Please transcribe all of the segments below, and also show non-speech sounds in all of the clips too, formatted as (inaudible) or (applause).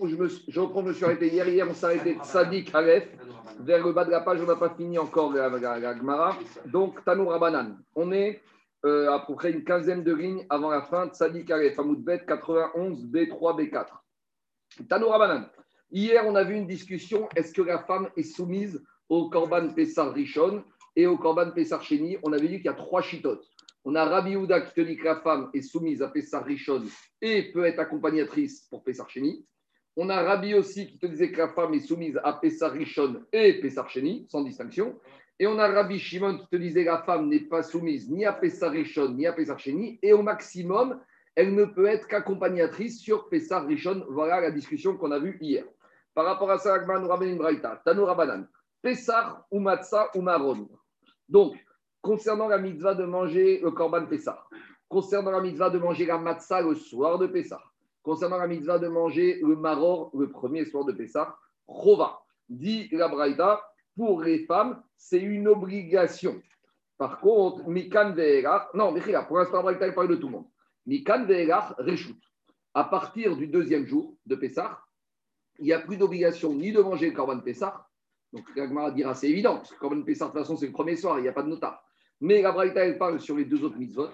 où je, me, suis arrêté hier. Hier, on s'est arrêté Sadik Aleph. Vers le bas de la page, on n'a pas fini encore la, la. Donc, Tanour Rabanan. On est euh, à peu près une quinzaine de lignes avant la fin de Sadik Aleph, Bet 91, B3, B4. Tanour Rabanan. Hier, on a vu une discussion est-ce que la femme est soumise au Korban Pessar Rishon et au Korban Pessar Sheni? On avait dit qu'il y a trois chitotes. On a Rabbi Houda qui te dit que la femme est soumise à Pessar Rishon et peut être accompagnatrice pour Pessar Sheni. On a Rabbi aussi qui te disait que la femme est soumise à Pessar Rishon et Pessar Sheni, sans distinction. Et on a Rabbi Shimon qui te disait que la femme n'est pas soumise ni à Pessar Rishon ni à Pessar Sheni. Et au maximum, elle ne peut être qu'accompagnatrice sur Pessar Rishon. Voilà la discussion qu'on a vue hier. Par rapport à ça, Agman Rabbein Braïta, Tano Rabanan, Pessar ou Matzah ou Maron. Donc, concernant la mitzvah de manger le Korban Pessar, concernant la mitzvah de manger la Matzah le soir de Pessar, concernant la mitzvah de manger le maror le premier soir de Pessah, Chova, dit la Braïda, pour les femmes, c'est une obligation. Par contre, Mikan Ve'elach, non, pour l'instant, Braïda, il parle de tout le monde. Mikan Ve'elach, Reshut. À partir du deuxième jour de Pessah, il n'y a plus d'obligation ni de manger le Korban Pessah. Donc, la dira, c'est évident, parce que le Korban Pessah, de toute façon, c'est le premier soir, il n'y a pas de nota. Mais la Braïta, elle parle sur les deux autres mitzvot.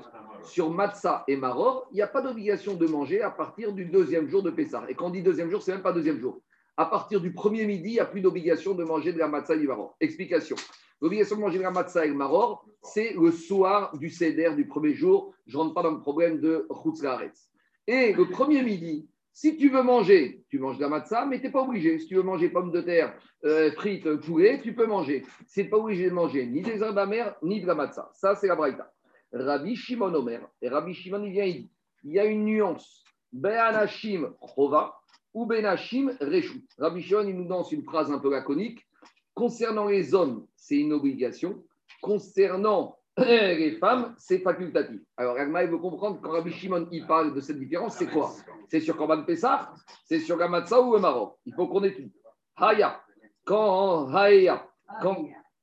Sur Matzah et Maror, il n'y a pas d'obligation de manger à partir du deuxième jour de Pessah. Et quand on dit deuxième jour, c'est même pas deuxième jour. À partir du premier midi, il n'y a plus d'obligation de manger de la Matzah et du Maror. Explication. L'obligation de manger de la Matzah et le Maror, c'est le soir du Seder du premier jour. Je ne rentre pas dans le problème de Chutzlaretz. Et le premier midi, si tu veux manger, tu manges de la matzah, mais tu n'es pas obligé. Si tu veux manger pommes de terre, euh, frites, poulet, tu peux manger. N'es pas obligé de manger ni des herbes amères, ni de la matzah. Ça, c'est la braïta. Rabbi Shimon Omer, et Rabbi Shimon, il il dit, il y a une nuance. Be'anashim chova ou Benashim reshut. Rabbi Shimon, il nous danse une phrase un peu laconique. Concernant les hommes, c'est une obligation. Concernant (clears throat) les femmes, c'est facultatif. Alors, Ragma, il veut comprendre quand Rabbi Shimon il parle de cette différence, c'est quoi? C'est sur Korban Pessah C'est sur Gamatsa ou le Maroc? Il faut qu'on étudie. Haya, quand,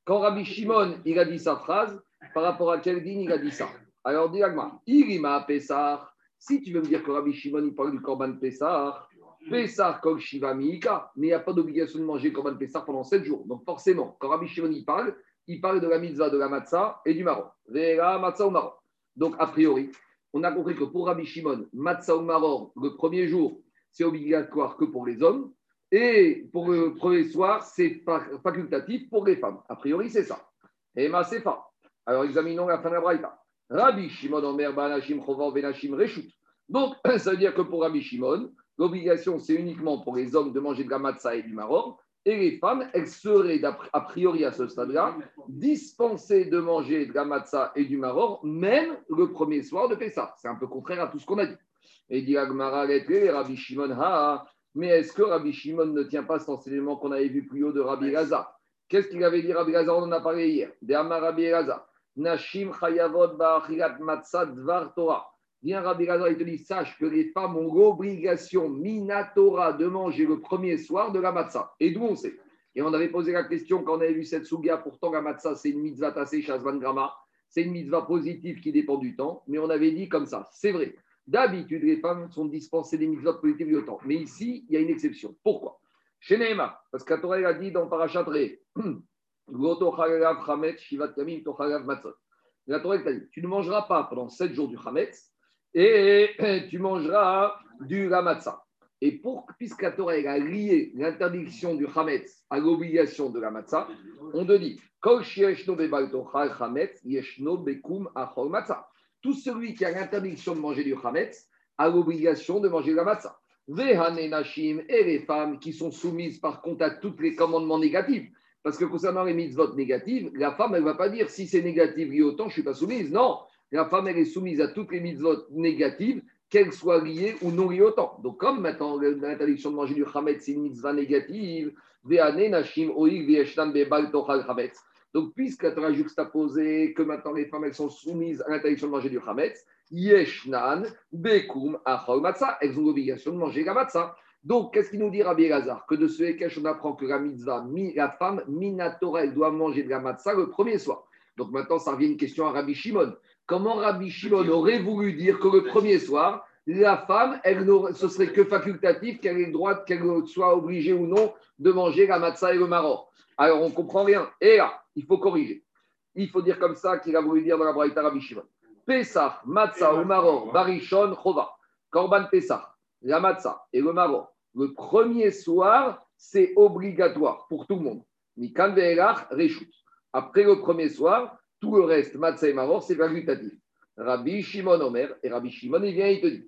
quand Rabbi Shimon il a dit sa phrase, par rapport à quel din il a dit ça Alors, dis Agma, Irima Pessah, si tu veux me dire que Rabbi Shimon il parle du Korban Pessah, Pessah Kol Shiva Miika, mais il n'y a pas d'obligation de manger Korban Pessah pendant 7 jours. Donc, forcément, quand Rabbi Shimon il parle, il parle de la mitzvah de la matzah et du maror. La matzah ou maror. Donc, a priori, on a compris que pour Rabbi Shimon, matzah ou maror, le premier jour, c'est obligatoire que pour les hommes. Et pour le premier soir, c'est facultatif pour les femmes. A priori, c'est ça. Et ma c'est pas. Alors, examinons la fin de la braïta. Rabbi Shimon Omer Banashim Chovar Benashim Reshut. Donc, (clears throat) ça veut dire que pour Rabbi Shimon, l'obligation, c'est uniquement pour les hommes de manger de la matzah et du maror. Et les femmes, elles seraient, a priori à ce stade-là, dispensées de manger de la matzah et du maror, même le premier soir de Pessah. C'est un peu contraire à tout ce qu'on a dit. Et dit Agmara, Rabbi Shimon, ha, mais est-ce que Rabbi Shimon ne tient pas cet enseignement qu'on avait vu plus haut de Rabbi Gaza Qu'est-ce qu'il avait dit Rabbi Gaza On en a parlé hier. De Rabbi Gaza. Nashim Chayavot Ba'achirat Matzah Dvar Torah. Viens Rabbi Gaza, il te dit sache que les femmes ont l'obligation minatora de manger le premier soir de la matzah. Et d'où on sait Et on avait posé la question quand on avait vu cette souga, pourtant la matzah c'est une mitzvah tassée Shazvan Grama, c'est une mitzvah positive qui dépend du temps, mais on avait dit comme ça, c'est vrai. D'habitude, les femmes sont dispensées des mitzvahs positives du temps. Mais ici, il y a une exception. Pourquoi? Chez parce qu'Atorah a dit dans Parachatré, (clears throat) La Torah a dit Tu ne mangeras pas pendant sept jours du Hametz et (clears throat) tu mangeras du Ramatza. Et puisque la Torah a lié l'interdiction du Hametz à l'obligation de la matzah, on te dit Tout celui qui a l'interdiction de manger du Hametz a l'obligation de manger de la matzah. Et les femmes qui sont soumises par contre à tous les commandements négatifs, parce que concernant les mitzvot négatives, la femme, elle ne va pas dire si c'est négatif lié autant, je ne suis pas soumise. Non, la femme, elle est soumise à toutes les mitzvot négatives, qu'elles soient liées ou non liées autant. Donc, comme maintenant l'interdiction de manger du chametz, c'est une mitzvah négative, donc, puisque tu as juxtaposé que maintenant les femmes elles sont soumises à l'interdiction de manger du chametz, yeshnan bekum elles ont l'obligation de manger la matzah. Donc, qu'est-ce qu'il nous dit Rabbi Elazar Que de ce Ekech, on apprend que la mitzvah, la femme, minatora, elle doit manger de la matzah le premier soir. Donc maintenant, ça revient une question à Rabbi Shimon. Comment Rabbi Shimon aurait voulu dire que le premier soir, la femme, elle ce serait que facultatif qu'elle ait le droit, qu'elle soit obligée ou non de manger la matzah et le maror. Alors on ne comprend rien. Et là, il faut corriger. Il faut dire comme ça qu'il a voulu dire dans la Braïta Rabbi Shimon. Pesach, matzah ou maror, barishon, chova. Korban Pesach, la matzah et le maror. Le premier soir, c'est obligatoire pour tout le monde. Mikan ve'elach. Après le premier soir, tout le reste, matzah et maror, c'est facultatif. Rabbi Shimon Omer, et Rabbi Shimon, il vient, il te dit.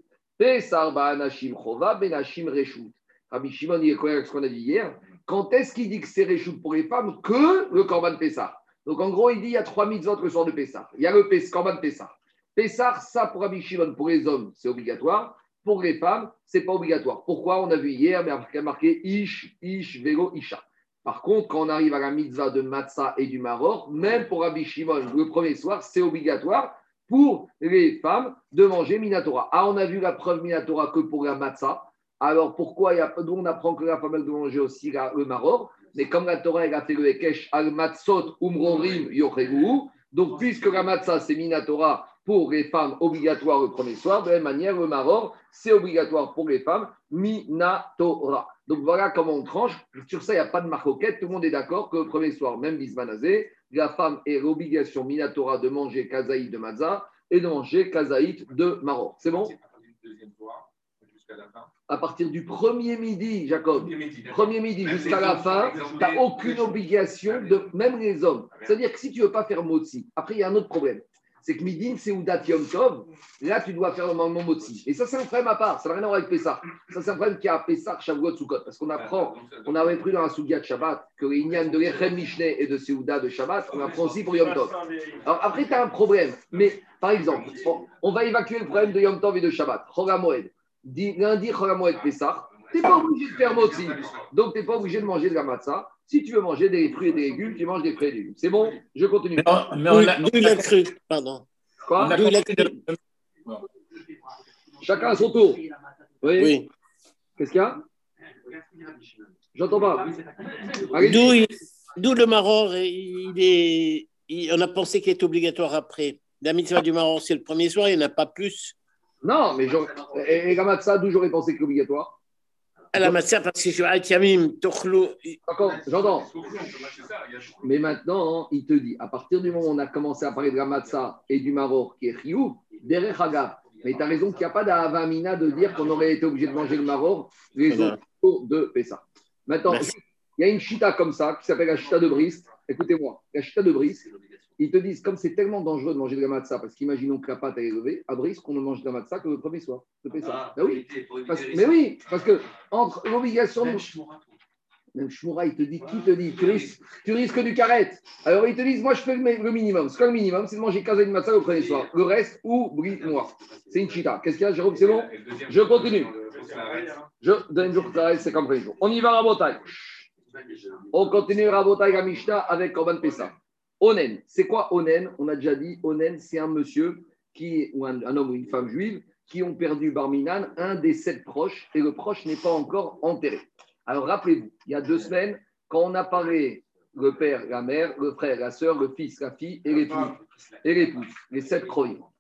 Rabbi Shimon, il est avec ce qu'on a dit hier. Quand est-ce qu'il dit que c'est reshut pour les femmes que le Korban Pesach Donc en gros, il dit il y a trois mitzvot le soir de Pesach. Il y a le Korban Pesach. Pesach, ça pour Rabbi Shimon, pour les hommes, c'est obligatoire. Pour les femmes, c'est pas obligatoire. Pourquoi On a vu hier, mais il a marqué Ish, Ish, Vego, Isha. Par contre, quand on arrive à la mitzvah de Matzah et du Maror, même pour Rabbi Shimon, le premier soir, c'est obligatoire pour les femmes de manger Minatora. Ah, on a vu la preuve Minatora que pour la Matzah. Alors pourquoi il y a, on apprend que la femme doit manger aussi le Maror Mais comme la Torah a fait le Ekesh al Matzot Umrorim Yochegu, donc puisque la Matzah c'est Minatora pour les femmes obligatoire le premier soir, de la même manière le Maror c'est obligatoire pour les femmes Minatora. Donc voilà comment on tranche. Sur ça, il n'y a pas de marcoquette. Tout le monde est d'accord que le premier soir, même Bismanazé, la femme ait l'obligation Minatora de manger kazaït de Maza et de manger kazaït de Maror. C'est bon? À partir du premier midi, Jacob, premier midi, jusqu'à la fin, tu n'as aucune obligation, de, même les hommes. C'est-à-dire que si tu ne veux pas faire motzi, après il y a un autre problème c'est que Midin, c'est Oudat Yom Tov. Là, tu dois faire le moment Motzi. Et ça, c'est un problème à part. Ça n'a rien à voir avec Pessah. Ça, c'est un problème qui a Pessah, Shavuot, Sukkot. Parce qu'on apprend, on avait pris dans la Sugia de Shabbat que les de l'Echem Mishneh et de Seuda de Shabbat, on apprend aussi pour Yom Tov. Alors après, tu as un problème. Mais par exemple, on va évacuer le problème de Yom Tov et de Shabbat. Chogamoed. Lundi, Chogamoed Pessah. Tu n'es pas obligé de faire Motzi. Donc, tu n'es pas obligé de manger de la matzah. Si tu veux manger des fruits et des légumes, tu manges des fruits et des légumes. C'est bon? Je continue. Mais, on, D'où il a cru Pardon. Quoi? a cru Chacun à son tour. Oui. Qu'est-ce qu'il y a? J'entends pas. D'où le maror, il est, on a pensé qu'il est obligatoire après. La mitzvah du maror, c'est le premier soir, il n'y en a pas plus. Non, mais et, et ça, d'où j'aurais pensé qu'il est obligatoire? La matière parce que j'entends. Mais maintenant, il te dit, à partir du moment où on a commencé à parler de la matzah et du maror qui est riou, derrière Mais tu as raison qu'il n'y a pas d'avamina de dire qu'on aurait été obligé de manger le maror les jours de Pessah. Maintenant, il y a une chita comme ça qui s'appelle la chita de Brist. Écoutez-moi, la chita de Brist, ils te disent, comme c'est tellement dangereux de manger de la matzah, parce qu'imaginons que la pâte est élevée, à Brice, qu'on ne mange de la matzah que le premier soir. Ah, ben oui. mais oui, parce que entre l'obligation. Même Shmoura, il te dit, qui te dit tu risques, tu risques du carrette. Alors ils te disent, moi je fais le, minimum. Ce que le minimum, c'est de manger 15 de matzah le premier soir. Le reste, ou bris noir. C'est une chita. Qu'est-ce qu'il y a, Jérôme? C'est bon? Je continue. Je donne jour c'est comme premier jour. On y va, Rabotai. On continue Rabotai Gamishta avec Korban Pessa. Onen, c'est quoi Onen? On a déjà dit, Onen, c'est un monsieur qui, ou un, homme ou une femme juive qui ont perdu Barminan, un des sept proches, et le proche n'est pas encore enterré. Alors rappelez-vous, il y a deux semaines, quand on a parlé le père, la mère, le frère, la sœur, le fils, la fille et l'épouse, et les sept croyants.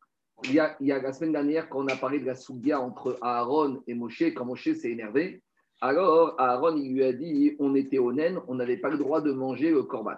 Il y, a, la semaine dernière, quand on a parlé de la soudia entre Aaron et Moshe, quand Moshe s'est énervé, alors Aaron il lui a dit on était onen, on n'avait pas le droit de manger le corban.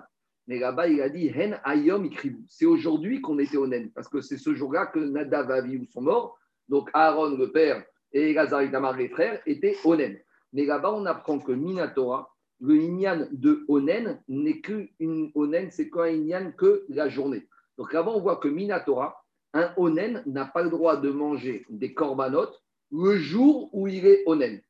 Mais là-bas, il a dit Hen Ayom C'est aujourd'hui qu'on était au parce que c'est ce jour-là que Nadav Avihu sont morts. Donc Aaron, le père, et Elazar et les frères, étaient au Mais là-bas, on apprend que Minatora, le Inyan de Onen n'est qu'une Onen, c'est quoi un Inyan que la journée. Donc là-bas, on voit que Minatora, un Onen n'a pas le droit de manger des corbanotes le jour où il est Onen.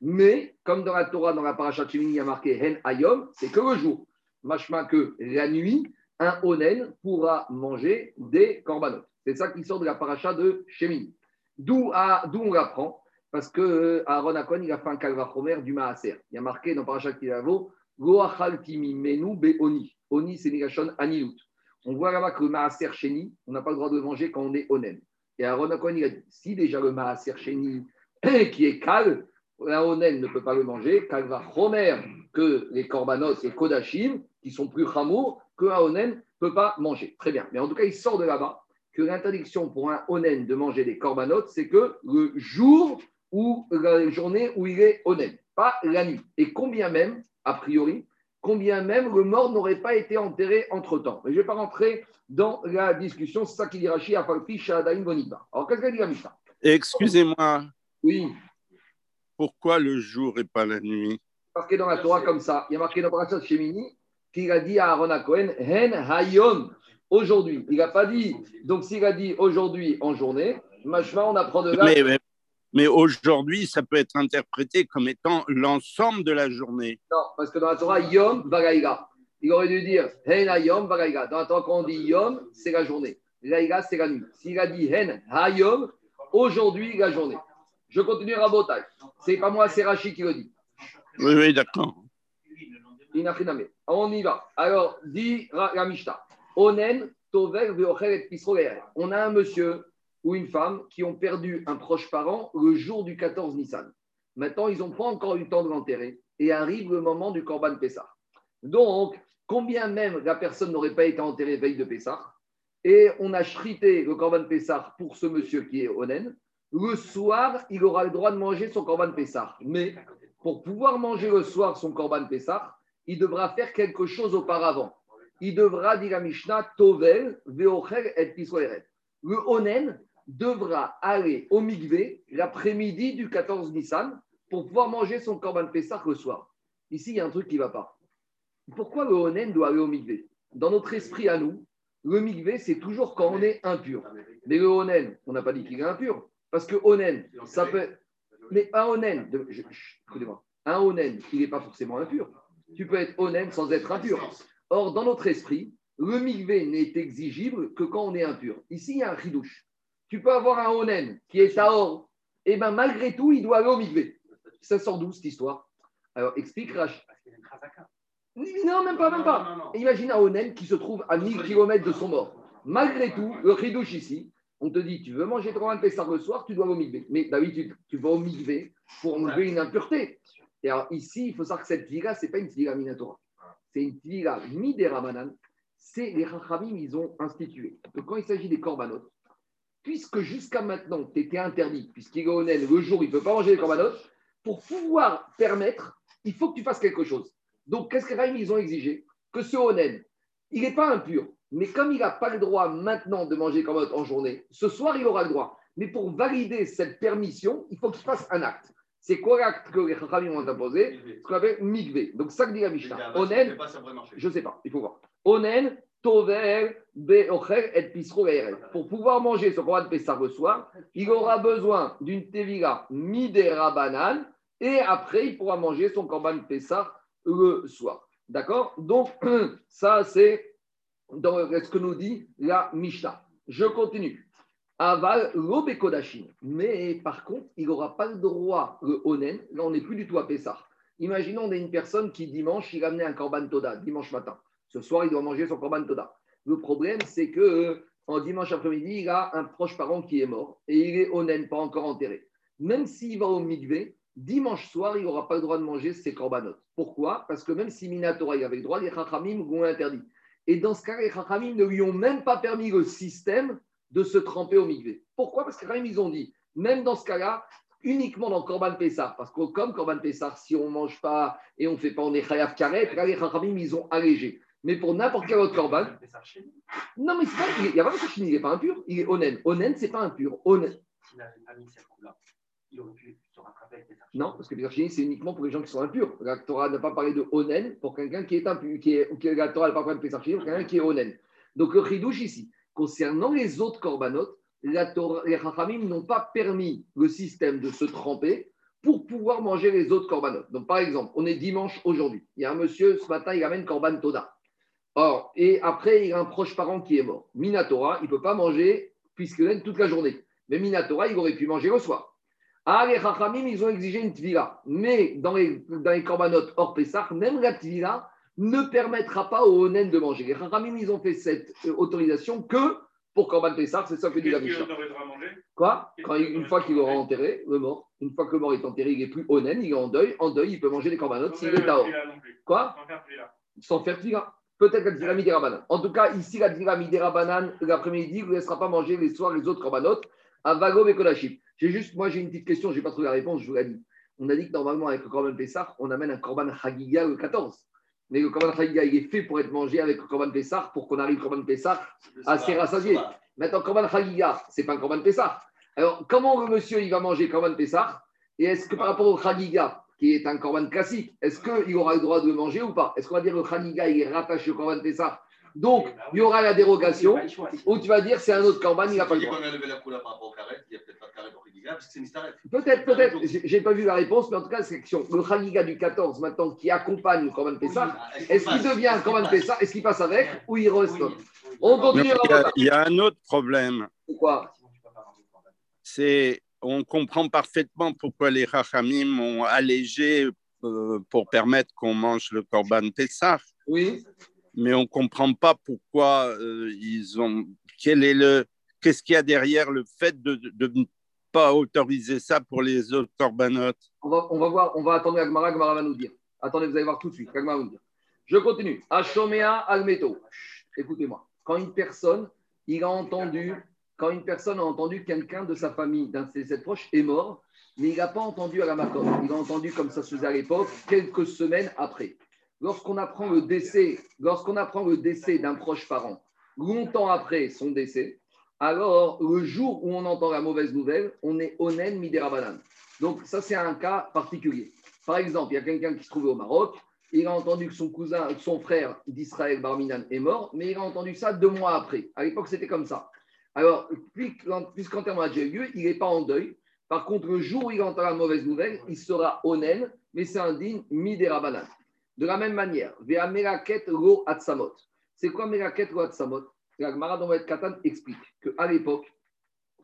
Mais, comme dans la Torah, dans la paracha il y a marqué Hen Ayom, c'est que le jour machma que la nuit, un onen pourra manger des corbanotes. C'est ça qui sort de la paracha de Shemin. D'où on l'apprend Parce que euh, Aaron Akon, il a fait un calvachomer du Maaser. Il y a marqué dans paracha Kilavo, Goachaltimi menu beoni. Oni, c'est Nigashon Anilut. On voit là-bas que le Maaser Sheni, on n'a pas le droit de manger quand on est onen. Et Aaron Akon, il a dit si déjà le Maaser Sheni, (coughs) qui est cal, la onen ne peut pas le manger, calvachomer, que les korbanos et kodashim, qui sont plus chamours, que Aonen ne peut pas manger. Très bien. Mais en tout cas, il sort de là-bas que l'interdiction pour un onen de manger des corbanotes, c'est que le jour ou la journée où il est onen, pas la nuit. Et combien même, a priori, combien même le mort n'aurait pas été enterré entre-temps. Mais je ne vais pas rentrer dans la discussion, c'est ça qu'il dit Rashi à Falpi, Shadaim Boniba. Alors, qu'est-ce qu'il dit la Mishnah? Excusez-moi. Oui. Pourquoi le jour et pas la nuit? Marqué dans la Torah comme ça. Il y a marqué dans la Shemini qu'il a dit à Aaron Cohen, Hen Hayom, aujourd'hui. Il n'a pas dit, donc s'il a dit aujourd'hui en journée, machma, on apprend de là. Mais, mais, aujourd'hui, ça peut être interprété comme étant l'ensemble de la journée. Non, parce que dans la Torah, Yom Vagaïga. Il aurait dû dire Hen Hayom Vagaïga. Dans la Torah, quand on dit Yom, c'est la journée. Laïga, c'est la nuit. S'il a dit Hen Hayom, aujourd'hui, la journée. Je continue à Ce C'est pas moi, c'est Rachid qui le dit. Oui, oui, d'accord. On y va. Alors, dit la Mishnah. Onen, Tover, On a un monsieur ou une femme qui ont perdu un proche parent le jour du 14 Nissan. Maintenant, ils n'ont pas encore eu le temps de l'enterrer et arrive le moment du Corban Pessah. Donc, combien même la personne n'aurait pas été enterrée veille de Pessah? Et on a chrité le Corban Pessah pour ce monsieur qui est Onen, le soir, il aura le droit de manger son Corban Pessah. Mais pour pouvoir manger le soir son Corban Pessah, il devra faire quelque chose auparavant. Il devra, dire la Mishnah, Tovel, Veocher et Le Onen devra aller au Mikvé l'après-midi du 14 Nissan pour pouvoir manger son Corban Pessah le soir. Ici, il y a un truc qui ne va pas. Pourquoi le Onen doit aller au Mikvé? Dans notre esprit à nous, le Mikvé, c'est toujours quand on est impur. Mais le Onen, on n'a pas dit qu'il est impur. Parce que Onen, ça peut. Mais un Onen, écoutez-moi, un Onen, il n'est pas forcément impur tu peux être honnête sans être impur. Or, dans notre esprit, le migvé n'est exigible que quand on est impur. Ici, il y a un chidouche. Tu peux avoir un onen qui est taor, et eh bien malgré tout, il doit aller au migvé. Ça sort d'où cette histoire? Alors, explique Rach. Non, même pas, même pas. Imagine un onen qui se trouve à 1000 km de son mort. Malgré tout, le chidouche ici, on te dit, tu veux manger ton de Pessar le soir, tu dois migvé. Mais d'habitude, tu vas migvé pour enlever une impureté. Et alors ici, il faut savoir que cette tvila, ce n'est pas une tvila minatora. C'est une tvila midera C'est les rachamim, ils ont institué. Donc quand il s'agit des corbanotes, puisque jusqu'à maintenant, tu étais interdit, puisqu'il est honnête, le jour, il ne peut pas manger les corbanotes, pour pouvoir permettre, il faut que tu fasses quelque chose. Donc qu'est-ce que les ils ont exigé? Que ce honnête, il n'est pas impur. Mais comme il n'a pas le droit maintenant de manger corbanotes en journée, ce soir, il aura le droit. Mais pour valider cette permission, il faut qu'il fasse un acte. C'est quoi l'acte que les Chachamim ont imposé Ce qu'on appelle Mikvé. Donc, ça que dit la Mishnah. Onen, je ne sais pas, il faut voir. Onen, Tover, Be'ocher et Pisro Pour pouvoir manger ce qu'on de Pessah le soir, il aura besoin d'une Tevila Midera banane et après, il pourra manger son Korban Pessah le soir. D'accord? Donc, (clears throat) ça, c'est ce que nous dit la Mishnah. Je continue. Aval l'obekodashim. Mais par contre, il n'aura pas le droit, le onen, là on n'est plus du tout à Pessah. Imaginons, on a une personne qui dimanche, il a amené un korban toda, dimanche matin. Ce soir, il doit manger son korban toda. Le problème, c'est que euh, en dimanche après-midi, il a un proche parent qui est mort et il est onen, pas encore enterré. Même s'il va au mikvé, dimanche soir, il n'aura pas le droit de manger ses corbanotes. Pourquoi? Parce que même si Minatora il avait le droit, les chachamim l'ont interdit. Et dans ce cas, les chachamim ne lui ont même pas permis le système de se tremper au migvé. Pourquoi? Parce que quand même, ils ont dit, même dans ce cas-là, uniquement dans Corban Pessar, parce que comme Corban Pessar, si on ne mange pas et on ne fait pas, on est Chayav Karet, là, les Chachamim, ils ont allégé. Mais pour n'importe quel autre Corban. Non, mais pas, il n'y a pas de il n'est pas impur, il est Onen. Onen, c'est pas impur. Onen. Non, parce que Pesar c'est uniquement pour les gens qui sont impurs. La Torah n'a pas parlé de Onen pour quelqu'un qui est impur, qui la Torah n'a pas parlé de Pesar pour quelqu'un qui est Onen. Donc le Chidouche ici, Concernant les autres corbanotes, les Chachamim n'ont pas permis le système de se tremper pour pouvoir manger les autres corbanotes. Donc, par exemple, on est dimanche aujourd'hui. Il y a un monsieur, ce matin, il amène korban Toda. Or, et après, il a un proche parent qui est mort. Minatora, il ne peut pas manger puisqu'il est toute la journée. Mais Minatora, il aurait pu manger le soir. Ah, les Chachamim, ils ont exigé une tvila. Mais dans les, dans les corbanotes hors Pessah, même la tvila, ne permettra pas aux Onen de manger. Les Ramim, ils ont fait cette euh, autorisation que pour Korban Pessar, c'est ça que dit la Mishnah. Quoi? Quand, Une fois qu'il aura enterré le mort, une fois que le mort est enterré, il n'est plus Onen, il est en deuil. En deuil, il peut manger les corbanotes s'il est Taor. Quoi? Sans faire tvila. Peut-être la dira des Rabanan. En tout cas, ici, la dira des Rabanan, l'après-midi, ne laissera pas manger les soirs les autres corbanotes à Vago et Kodashim. J'ai juste, moi, j'ai une petite question, je n'ai pas trouvé la réponse, je vous l'ai dit. On a dit que normalement, avec le Korban Pessah, on amène un Korban Hagiga le 14. Mais le Korban Hagiga, il est fait pour être mangé avec le Korban Pessah, pour qu'on arrive au Korban Pessah à se rassasier. Maintenant, Korban Hagiga, ce n'est pas un Korban Pessah. Alors, comment le monsieur, il va manger Korban Pessah Et est-ce que par rapport au Hagiga, qui est un Korban classique, est-ce qu'il aura le droit de le manger ou pas? Est-ce qu'on va dire que le Hagiga, il est rattaché au Korban Pessah donc, il y aura la dérogation où tu vas dire c'est un autre corban, il n'a pas le droit. Peut-être, peut-être. J'ai pas vu la réponse, mais en tout cas, c'est question. Le Khaliga du 14, maintenant, qui accompagne le Corban Pessah, est-ce qu'il devient un Corban Pessah Est-ce qu'il passe avec ou il reste On continue. Il y, a, il y a un autre problème. Pourquoi? C'est on comprend parfaitement pourquoi les Rachamim ont allégé euh, pour permettre qu'on mange le Corban Pessah. Oui. Mais on ne comprend pas pourquoi euh, ils ont. Quel est le. Qu'est-ce qu'il y a derrière le fait de, de pas autoriser ça pour les autres corbanotes on va, voir, on va attendre Agmara, Agmara va nous dire. Attendez, vous allez voir tout de suite. Agmara va nous dire. Je continue. Ashomea Almeto. Écoutez-moi. Quand une personne, il a entendu, quand une personne a entendu quelqu'un de sa famille, d'un de ses proches, est mort, mais il n'a pas entendu à la. Il a entendu comme ça se faisait à l'époque, quelques semaines après. Lorsqu'on apprend le décès, lorsqu'on apprend le décès d'un proche parent, longtemps après son décès, alors le jour où on entend la mauvaise nouvelle, on est onen miderabanan. Donc ça, c'est un cas particulier. Par exemple, il y a quelqu'un qui se trouvait au Maroc, il a entendu que son cousin, son frère d'Israël, Barminan, est mort, mais il a entendu ça deux mois après. À l'époque, c'était comme ça. Alors, puisqu'enterrement a déjà eu lieu, il n'est pas en deuil. Par contre, le jour où il entend la mauvaise nouvelle, il sera onen, mais c'est un digne miderabanan. De la même manière, Vea Lo. C'est quoi Meraket Lo Atsamot la Gemara dans Katan explique qu'à l'époque,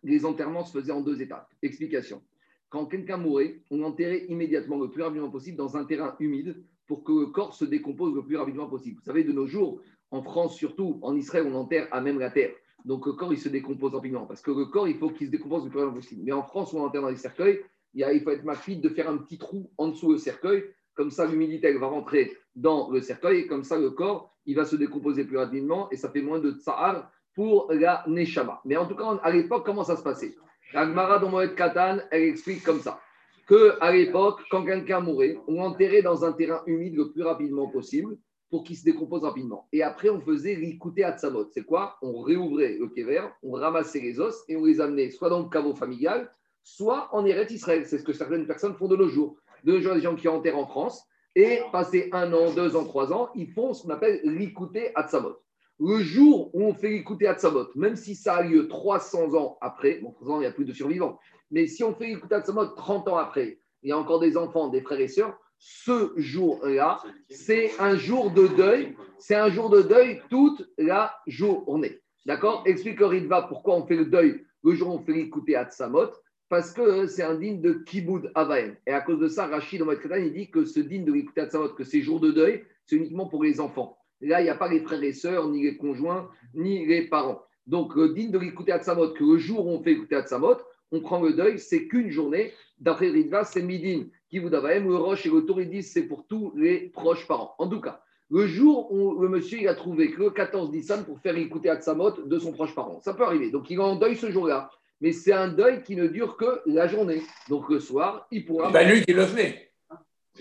les enterrements se faisaient en deux étapes. Explication. Quand quelqu'un mourait, on enterrait immédiatement le plus rapidement possible dans un terrain humide pour que le corps se décompose le plus rapidement possible. Vous savez, de nos jours, en France surtout, en Israël, on enterre à même la terre. Donc le corps, il se décompose rapidement. Parce que le corps, il faut qu'il se décompose le plus rapidement possible. Mais en France, on enterre dans les cercueils, il, faut être rapide de faire un petit trou en dessous du cercueil. Comme ça, l'humidité va rentrer dans le cercueil et comme ça, le corps, il va se décomposer plus rapidement et ça fait moins de tsahar pour la neshama. Mais en tout cas, à l'époque, comment ça se passait? L'Agmara dans Moed Katan, elle explique comme ça que à l'époque, quand quelqu'un mourait, on l'enterrait dans un terrain humide le plus rapidement possible pour qu'il se décompose rapidement. Et après, on faisait l'écouter à Tzamot. C'est quoi? On réouvrait le kéver, on ramassait les os et on les amenait soit dans le caveau familial, soit en Eretz Israël. C'est ce que certaines personnes font de nos jours. De gens qui enterrent en France, et passer un an, deux ans, trois ans, ils font ce qu'on appelle l'écouter à Tzamot. Le jour où on fait l'écouter à Tzamot, même si ça a lieu 300 ans après, bon, 300 ans, il n'y a plus de survivants, mais si on fait l'écouter à Tzamot 30 ans après, il y a encore des enfants, des frères et sœurs, ce jour-là, c'est un jour de deuil, c'est un jour de deuil toute la journée. D'accord? Explique Ritva pourquoi on fait le deuil le jour où on fait l'écouter à Tzamot parce que c'est un digne de Kiboud Avaem. Et à cause de ça, Rachid dans Ketan, il dit que ce digne de l'écouter Tzamot, que ces jours de deuil, c'est uniquement pour les enfants. là, il n'y a pas les frères et sœurs, ni les conjoints, ni les parents. Donc, le digne de l'écouter Tzamot, que le jour où on fait écouter Tzamot, on prend le deuil, c'est qu'une journée. D'après Ritva, c'est Midin, Kiboud Avaem, le Roche et le Tour, ils disent c'est pour tous les proches parents. En tout cas, le jour où le monsieur a trouvé que le 14 Nissan pour faire écouter Tzamot de son proche parent. Ça peut arriver. Donc, il est en deuil ce jour-là mais c'est un deuil qui ne dure que la journée. Donc le soir, il pourra. Bah lui qui le fait.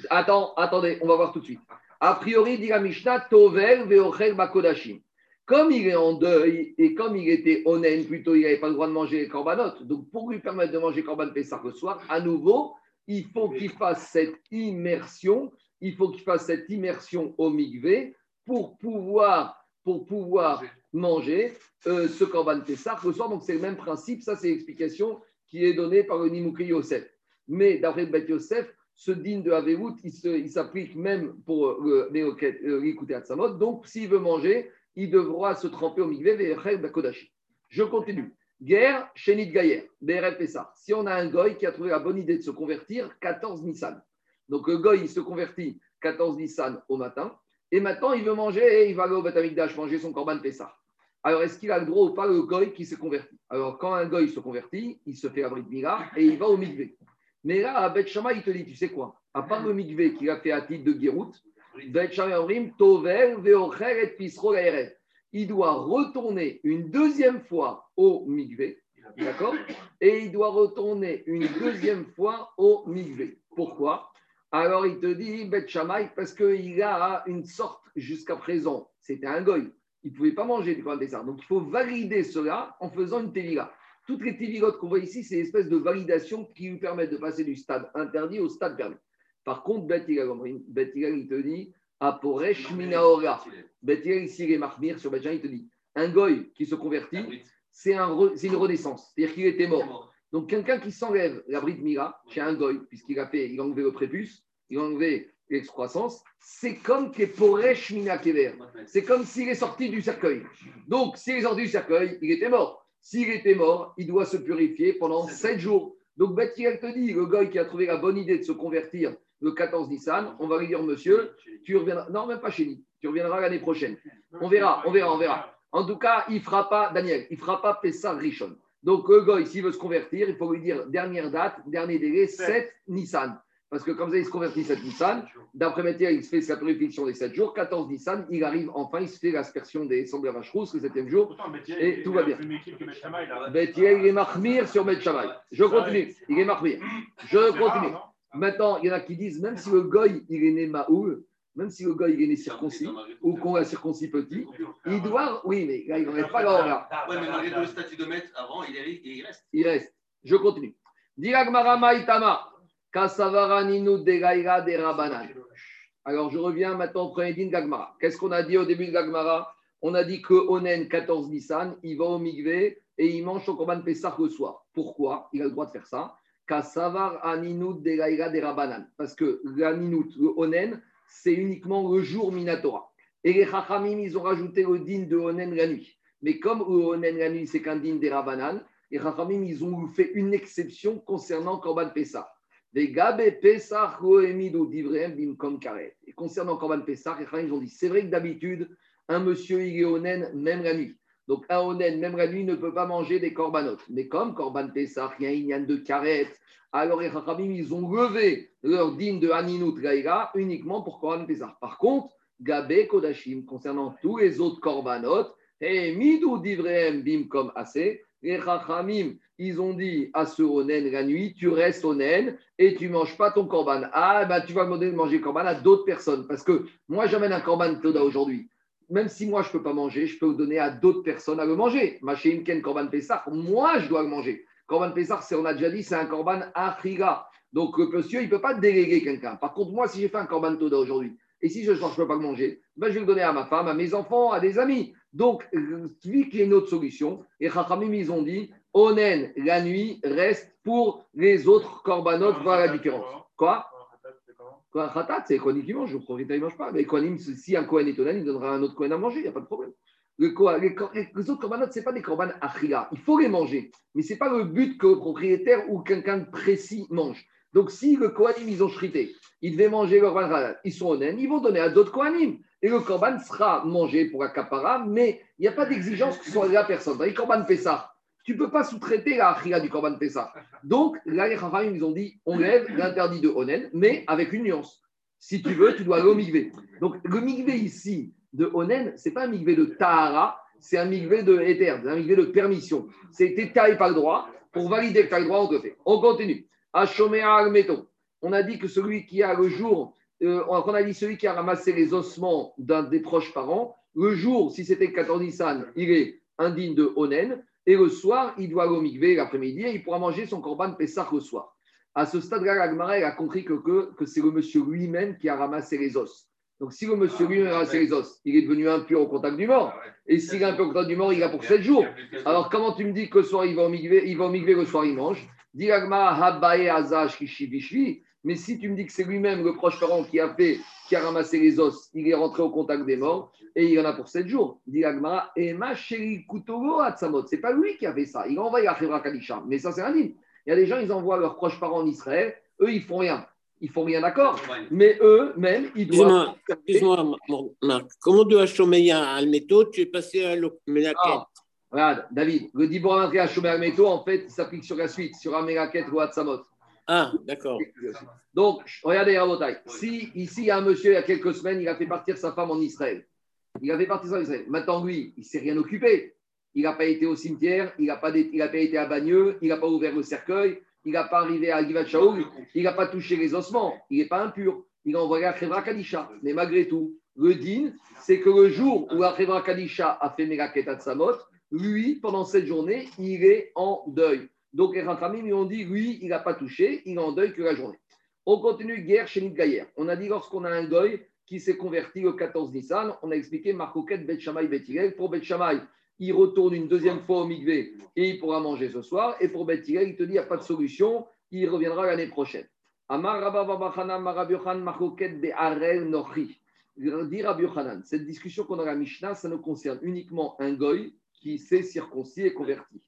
Attends, attendez, on va voir tout de suite. A priori, dit la Mishnah, Tovel veochel bakodashim. Comme il est en deuil et comme il était honnête, plutôt il n'avait pas le droit de manger korbanot, donc pour lui permettre de manger korban Pessah le soir, à nouveau, il faut qu'il fasse cette immersion, il faut qu'il fasse cette immersion au migvé pour pouvoir, pour pouvoir manger euh, ce Korban Pessah le soir. Donc c'est le même principe. Ça, c'est l'explication qui est donnée par le Nimukri Yosef. Mais d'après Bet Yosef, ce digne de Haverout, il s'applique même pour euh, l'écouter à Tzamot. Donc, s'il veut manger, il devra se tremper au mikveh vers Bakodashi. Je continue. Guerre, Shenit Gayer, BRF Pessah. Si on a un goy qui a trouvé la bonne idée de se convertir, 14 Nissan. Donc, le goy, il se convertit 14 Nissan au matin. Et maintenant, il veut manger et il va aller au Batamikdash manger son Korban Pessah alors est-ce qu'il a le droit ou pas le goy qui se convertit? Alors quand un goy se convertit, il se fait abri de mira et il va au mikvé. Mais là, à Bet Shama, il te dit, tu sais quoi? À part le mikvé qu'il a fait à titre de Guérout, Bet Omrim, Tovel, et Pisro Il doit retourner une deuxième fois au Migvé, d'accord? Et il doit retourner une deuxième fois au Migvé. Pourquoi? Alors il te dit, Bet parce qu'il a une sorte, jusqu'à présent, c'était un goy. Il ne pouvait pas manger du des arbres. Donc il faut valider cela en faisant une tévila. Toutes les tévilotes qu'on voit ici, c'est une espèce de validation qui lui permettent de passer du stade interdit au stade permis. Par contre, Bet il te dit, Aporesh Minaora. Bet ici, il est marmir sur Bet il te dit, un goy qui se convertit, c'est une renaissance. C'est-à-dire qu'il était mort. Donc, quelqu'un qui s'enlève la bride Mira chez un goy, puisqu'il a fait, il a enlevé le prépuce, il a enlevé l'excroissance, c'est comme Keporesh. C'est comme s'il est sorti du cercueil. Donc, s'il est sorti du cercueil, il était mort. S'il était mort, il doit se purifier pendant sept jours. Donc, Bethel te dit, le goy qui a trouvé la bonne idée de se convertir le 14 Nissan, on va lui dire, monsieur, tu reviendras. Non, même pas chez nous. Tu reviendras l'année prochaine. On verra, on verra, on verra. En tout cas, il ne fera pas, Daniel, il ne fera pas Pessah Rishon. Donc, le goy, s'il veut se convertir, il faut lui dire dernière date, dernier délai, 7 Nissan. Parce que comme ça, il se convertit 7 Nissan. D'après Métier, il se fait sa purification des 7 jours. 14 Nissan, il arrive enfin, il se fait l'aspersion des vache rousse le 7 jours. et tout va bien. Métier, il est marmire sur Bet Je continue. Il est marmire. Je continue. Maintenant, il y en a qui disent, même si le goy, il est né Maoul, même si le goy, il est né circoncis, ou qu'on l'a circoncis petit, il doit. Oui, mais là, il n'en reste pas là. Oui, mais malgré le statut de maître avant, il reste. Il reste. Je continue. Itama. Alors, je reviens maintenant au premier din Gagmara. Qu'est-ce qu'on a dit au début de Gagmara On a dit que Onen, 14 Nissan, il va au Migvé et il mange son Korban Pessah le soir. Pourquoi? Il a le droit de faire ça. Kasavar Aninut de Rabanan. Parce que l'Aninut, le Onen, c'est uniquement le jour Minatora. Et les Chachamim, ils ont rajouté le din de Onen la nuit. Mais comme le Onen la nuit, c'est qu'un din des Rabanan, les Chachamim, ils ont fait une exception concernant Korban Pessah. Et concernant Korban Pessah, ils ont dit c'est vrai que d'habitude, un monsieur il est onen même la nuit. Donc un onen même la nuit ne peut pas manger des corbanotes. Mais comme Korban Pessah, il y a une de carrette, alors les Chachamim, ils ont levé leur digne de Haninut Gaïra uniquement pour Korban Pessah. Par contre, Gabé Kodashim, concernant tous les autres corbanotes, et Midou Divrem Bim comme assez, les Chachamim, ils ont dit à ce Onen la nuit, tu restes Onen et tu manges pas ton korban. Ah, ben tu vas demander de manger korban à d'autres personnes. Parce que moi, j'amène un korban Toda aujourd'hui. Même si moi, je ne peux pas manger, je peux donner à d'autres personnes à le manger. Ken korban Pessah, moi, je dois le manger. Korban Pessah, on a déjà dit, c'est un korban Afriga. Donc, le monsieur, il ne peut pas déléguer quelqu'un. Par contre, moi, si j'ai fait un korban Toda aujourd'hui, et si je ne peux pas le manger, ben, je vais le donner à ma femme, à mes enfants, à des amis. Donc, a une autre solution, et Chachamim, ils ont dit, Onen, la nuit, reste pour les autres corbanotes, voilà la différence. Quoi? Quoi, Khatat, c'est Kohanim qui mange, le propriétaire ne mange pas. Mais Kohanim, si un Kohen est Onen, il donnera un autre Kohen à manger, il n'y a pas de problème. les, autres corbanotes, ce n'est pas des korban achila. Il faut les manger. Mais ce n'est pas le but que le propriétaire ou quelqu'un de précis mange. Donc, si le Kohanim, ils ont chrité, ils devaient manger le korban ils sont honnêtes, ils vont donner à d'autres Kohanim. Et le korban sera mangé pour Akapara, mais il n'y a pas d'exigence que ce soit la personne. Dans les korban Pessah, tu ne peux pas sous-traiter la achira du korban Pessah. Donc, là, les ils ont dit on lève l'interdit de Onen, mais avec une nuance. Si tu veux, tu dois aller au migvé. Donc, le migvé ici de Onen, ce n'est pas un migvé de Tahara, c'est un migvé de Éther, un migvé de permission. C'était taille par le droit. Pour valider que tu as le droit, on te fait. On continue. On a dit que celui qui a le jour, euh, on a dit celui qui a ramassé les ossements d'un des proches parents, le jour, si c'était 14 Nissan, il est indigne de Onen, et le soir, il doit aller au mikvé l'après-midi et il pourra manger son korban Pessah le soir. À ce stade-là, l'Agmara a compris que, c'est le monsieur lui-même qui a ramassé les os. Donc, si le monsieur lui-même a ramassé les os, il est devenu impur au contact du mort. Et s'il est impur au contact du mort, il a pour 7 jours. Alors, comment tu me dis que le soir, il va au mikvé, il va au le soir, il mange? Dit mais si tu me dis que c'est lui-même, le proche parent, qui a fait, qui a ramassé les os, il est rentré au contact des morts et il y en a pour 7 jours. Dit Agmara, et ma chérie Kutogo Atsamot. C'est pas lui qui a fait ça. Il a envoyé à Khebra Kadisha. Mais ça, c'est un Il y a des gens, ils envoient leurs proches parents en Israël. Eux, ils font rien. Ils font rien d'accord. Mais eux-mêmes, ils doivent. Excuse-moi, Marc. Comment de Hachomeya à Almeto, tu es passé à l'Omelaket ah, Regarde, David, le Dibor à Almeto, en fait, s'applique sur la suite, sur Amelaket ou Atsamot. Ah, d'accord. Donc, regardez. Si ici, il y a un monsieur, il y a quelques semaines, il a fait partir sa femme en Israël. Il a fait partir sa femme en Israël. Maintenant, lui, il ne s'est rien occupé. Il n'a pas été au cimetière, il n'a pas, été à Bagneux, il n'a pas ouvert le cercueil, il n'a pas arrivé à Givat il n'a pas touché les ossements, il n'est pas impur. Il a envoyé à Khevra Kadisha. Mais malgré tout, le din, c'est que le jour où Khevra Kadisha a fait Meraketat Samot, lui, pendant cette journée, il est en deuil. Donc les Rachamim lui ont dit, lui, il n'a pas touché, il est en deuil que la journée. On continue guerre chez Gaïer. On a dit lorsqu'on a un goy qui s'est converti le 14 Nissan, on a expliqué Marcoquette Bet Hillel. Pour Bet Shammai, il retourne une deuxième fois au Migvé et il pourra manger ce soir. Et pour Bet il te dit, il n'y a pas de solution, il reviendra l'année prochaine. Amar Rabba cette discussion qu'on a à la Mishnah, ça ne concerne uniquement un goy qui s'est circoncis et converti.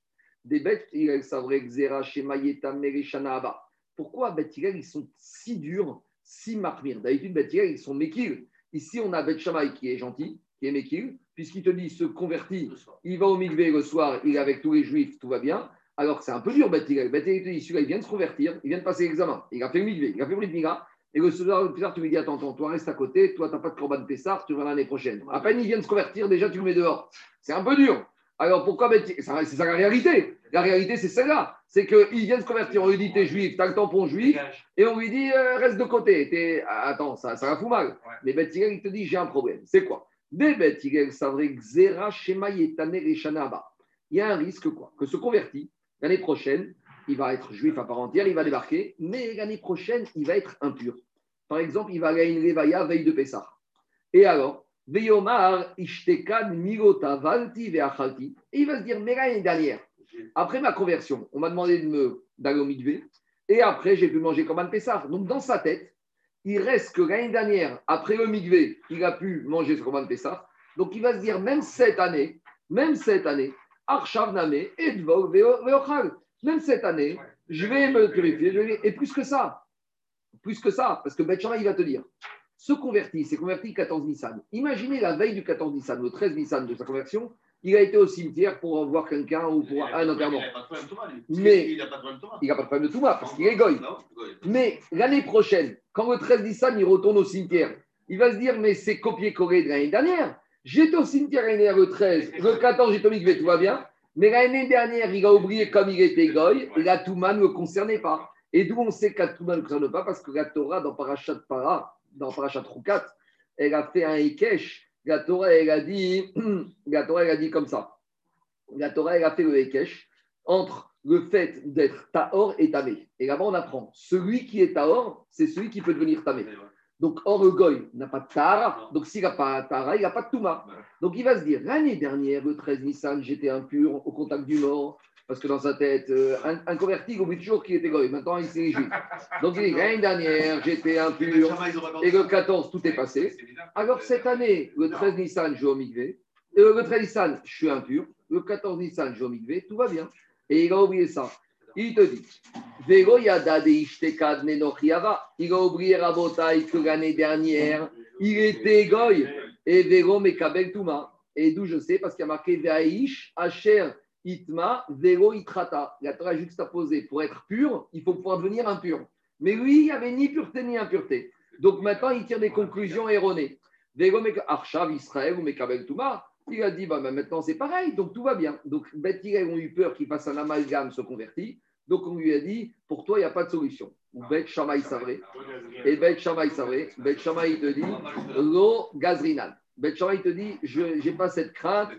Des bêtes, il savrait Xera, Shema, Yeta, Mereshana, Abba. Pourquoi Hillel, ils sont si durs, si marmir D'habitude, Hillel, ils sont Mekil. Ici, on a Shammai qui est gentil, qui est Mekil, puisqu'il te dit, se convertit, il va au Mikvé le soir, il est avec tous les juifs, tout va bien. Alors que c'est un peu dur, Beth Hillel. Beth Hillel, celui-là, il vient de se convertir, il vient de passer l'examen, il a fait le Mikvé, il a fait le Migra, et le soir, plus tard, tu lui dis, attends, attends, toi, reste à côté, toi, tu n'as pas de Corban Pessar, tu reviens l'année prochaine. À peine il vient de se convertir, déjà, tu le mets dehors. C'est un peu dur. Alors pourquoi C'est ça la réalité. La réalité, c'est celle-là. C'est qu'il vient de se convertir, on lui dit, t'es juif, t'as le tampon juif, et on lui dit, euh, reste de côté. T'es- Attends, ça, ça la fout mal. Mais Beth il te dit, j'ai un problème. C'est quoi? Des Beth ça vrai Xera, Shema, Yetane. Il y a un risque, quoi Que se convertit, l'année prochaine, il va être juif à part entière, il va débarquer, mais l'année prochaine, il va être impur. Par exemple, il va aller à une Levaya veille de Pessah. Et alors, Et il va se dire, mais l'année dernière, après ma conversion, on m'a demandé de me d'aller au mikvé, et après, j'ai pu manger comme un Pessah. Donc, dans sa tête, il reste que l'année dernière, après le mikvé, il a pu manger ce Korban Pessah. Donc, il va se dire, même cette année, même cette année, Arshav Name, Edvol, Veo- Veochal. Même cette année, je vais me purifier. Et plus que ça, plus que ça, parce que Betchara, il va te dire, se convertit, s'est converti le 14 Nissan. Imaginez la veille du 14 Nissan, le 13 Nissan de sa conversion, il a été au cimetière pour voir quelqu'un ou pour un enterrement. Mais- Il n'a pas de problème de tout parce qu'il est goy. Mais l'année prochaine, quand le 13 Nissan, il retourne au cimetière, il va se dire, mais c'est copier-coller de l'année dernière. J'étais au cimetière l'année dernière, le 13, le 14, j'étais au tout va bien. Mais l'année dernière, il a oublié comme il était goy, et la Touma ne le concernait pas. Et d'où on sait que la Touma ne le concerne pas Parce que la Torah, dans Parashat Para, dans Parashat Roukat, elle a fait un Ekesh. La Torah, elle a dit, (clears throat) la Torah, elle a dit comme ça. La Torah, elle a fait le Ekesh entre le fait d'être Tahor et Tamé. Et là-bas, on apprend, celui qui est Tahor, c'est celui qui peut devenir Tamé. Donc, or, le goy n'a pas de Tahara. Donc, s'il n'a pas de Tahara, il n'a pas de Touma. Donc, il va se dire, l'année dernière, le 13 Nissan, j'étais impur au contact du mort. Parce que dans sa tête, euh, un, un converti, il oublie toujours qu'il était goy. Maintenant, il s'est juif. Donc, il dit, l'année dernière, j'étais impur. Et le 14, tout est passé. Alors, cette année, le 13 Nissan, je vais au mikvé. Euh, le 13 Nissan, je suis impur. Le 14 Nissan, je vais au mikvé. Tout va bien. Et il a oublié ça. Il te dit, Vego yada de ishtekad nenochiava. Il a oublié Rabotai que l'année dernière, il était goy. Et Vego mekabel tuma. Et d'où je sais, parce qu'il y a marqué Veaish, Asher, Itma, Vego itrata. La Torah a juxtaposé. Pour être pur, il faut pouvoir devenir impur. Mais lui, il n'y avait ni pureté ni impureté. Donc maintenant, il tire des conclusions erronées. Vego Arshav Israël ou mekabel tuma. Il a dit, bah, bah, maintenant c'est pareil, donc tout va bien. Donc Beth ont eu peur qu'il fasse un amalgame, se convertit. Donc on lui a dit, pour toi, il n'y a pas de solution. Ou Beth Shammai Savré. Et Beth Shammai Savré, Beth Shammai te dit, Lo Gazrinan. Beth Shammai te dit, je n'ai pas cette crainte.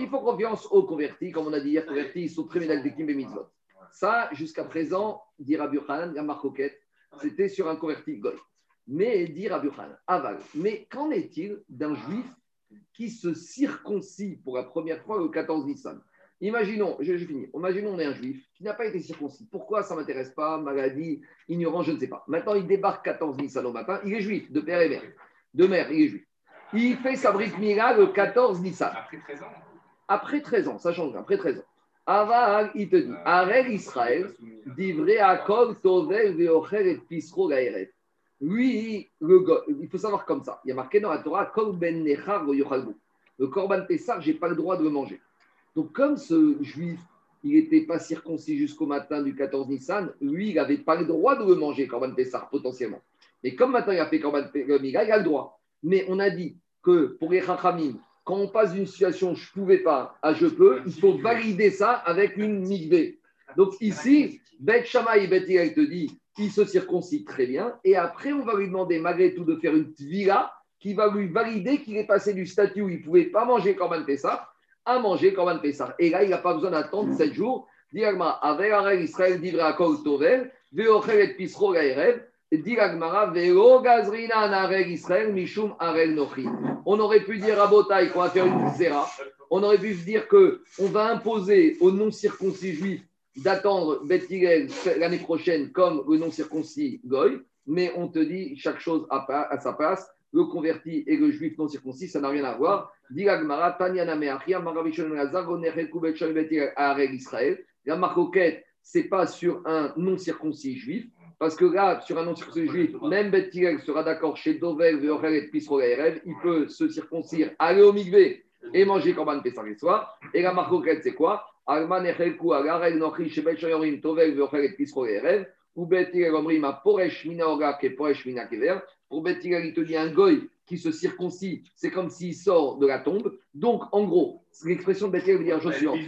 Il faut confiance aux convertis, comme on a dit hier, convertis, ils sont très ménagdekim et mitzvot. Ça, jusqu'à présent, dit Rabbi Yochanan, la marcoquette, c'était sur un converti goy. Mais, dit Rabbi Yochanan, aval. Mais qu'en est-il d'un juif qui se circoncis pour la première fois le 14 Nissan? Imaginons, je, je finis, imaginons on est un juif qui n'a pas été circoncis. Pourquoi ça ne m'intéresse pas Maladie, ignorant, je ne sais pas. Maintenant, il débarque 14 Nissan au matin, il est juif, de père et mère. De mère, il est juif. Il fait sa brique mira le 14 Nissan. Après 13 ans. Après 13 ans, ça change, après 13 ans. Aval, il te dit, Arel Israël, Divré Akol, Tovel, Veocher et Pisro Gaeret. Lui, le il faut savoir comme ça. Il y a marqué dans la Torah, Kol ben Nechar. Le Korban Pessar, je n'ai pas le droit de le manger. Donc, comme ce juif, il n'était pas circoncis jusqu'au matin du 14 Nissan, lui, il n'avait pas le droit de le manger, Corban Pessar, potentiellement. Et comme maintenant il a fait Corban Miga, il a le droit. Mais on a dit que pour les Chachamim, quand on passe d'une situation je pouvais pas à je peux, il faut valider ça avec une migvé. Donc ici, Bet Shammai et te dit, il se circoncis très bien. Et après, on va lui demander malgré tout de faire une tvila qui va lui valider qu'il est passé du statut où il pouvait pas manger Corban Pessah à manger Corban Pessah. Et là, il n'a pas besoin d'attendre 7 jours. Avec Israël, divra veochel et pisro on aurait pu dire à Botaï qu'on va faire une zéra. On aurait pu dire qu'on va imposer aux non-circoncis juifs d'attendre Beth l'année prochaine comme le non-circoncis Goy. Mais on te dit chaque chose à, sa place. Le converti et le juif non circoncis, ça n'a rien à voir. La marcoquette, c'est pas sur un non circoncis juif, parce que là, sur un non-circoncis juif, même Bet sera d'accord chez Dovel, Veochel et Pisrogaerev, il peut se circoncire, aller au Migvé et manger Korban Pessah le soir. Et la marque c'est quoi? Alman Echelku, Agarel Nochi, Shebet Shoyorim, Tovel, Veochel et Pisrogaerev, ou Bet Hillel Omrim, Poresh Mina et Poresh Mina Kever. Pour Bet il te dit un goy qui se circoncis, c'est comme s'il sort de la tombe. Donc, en gros, l'expression de Bethel veut dire chose suivante.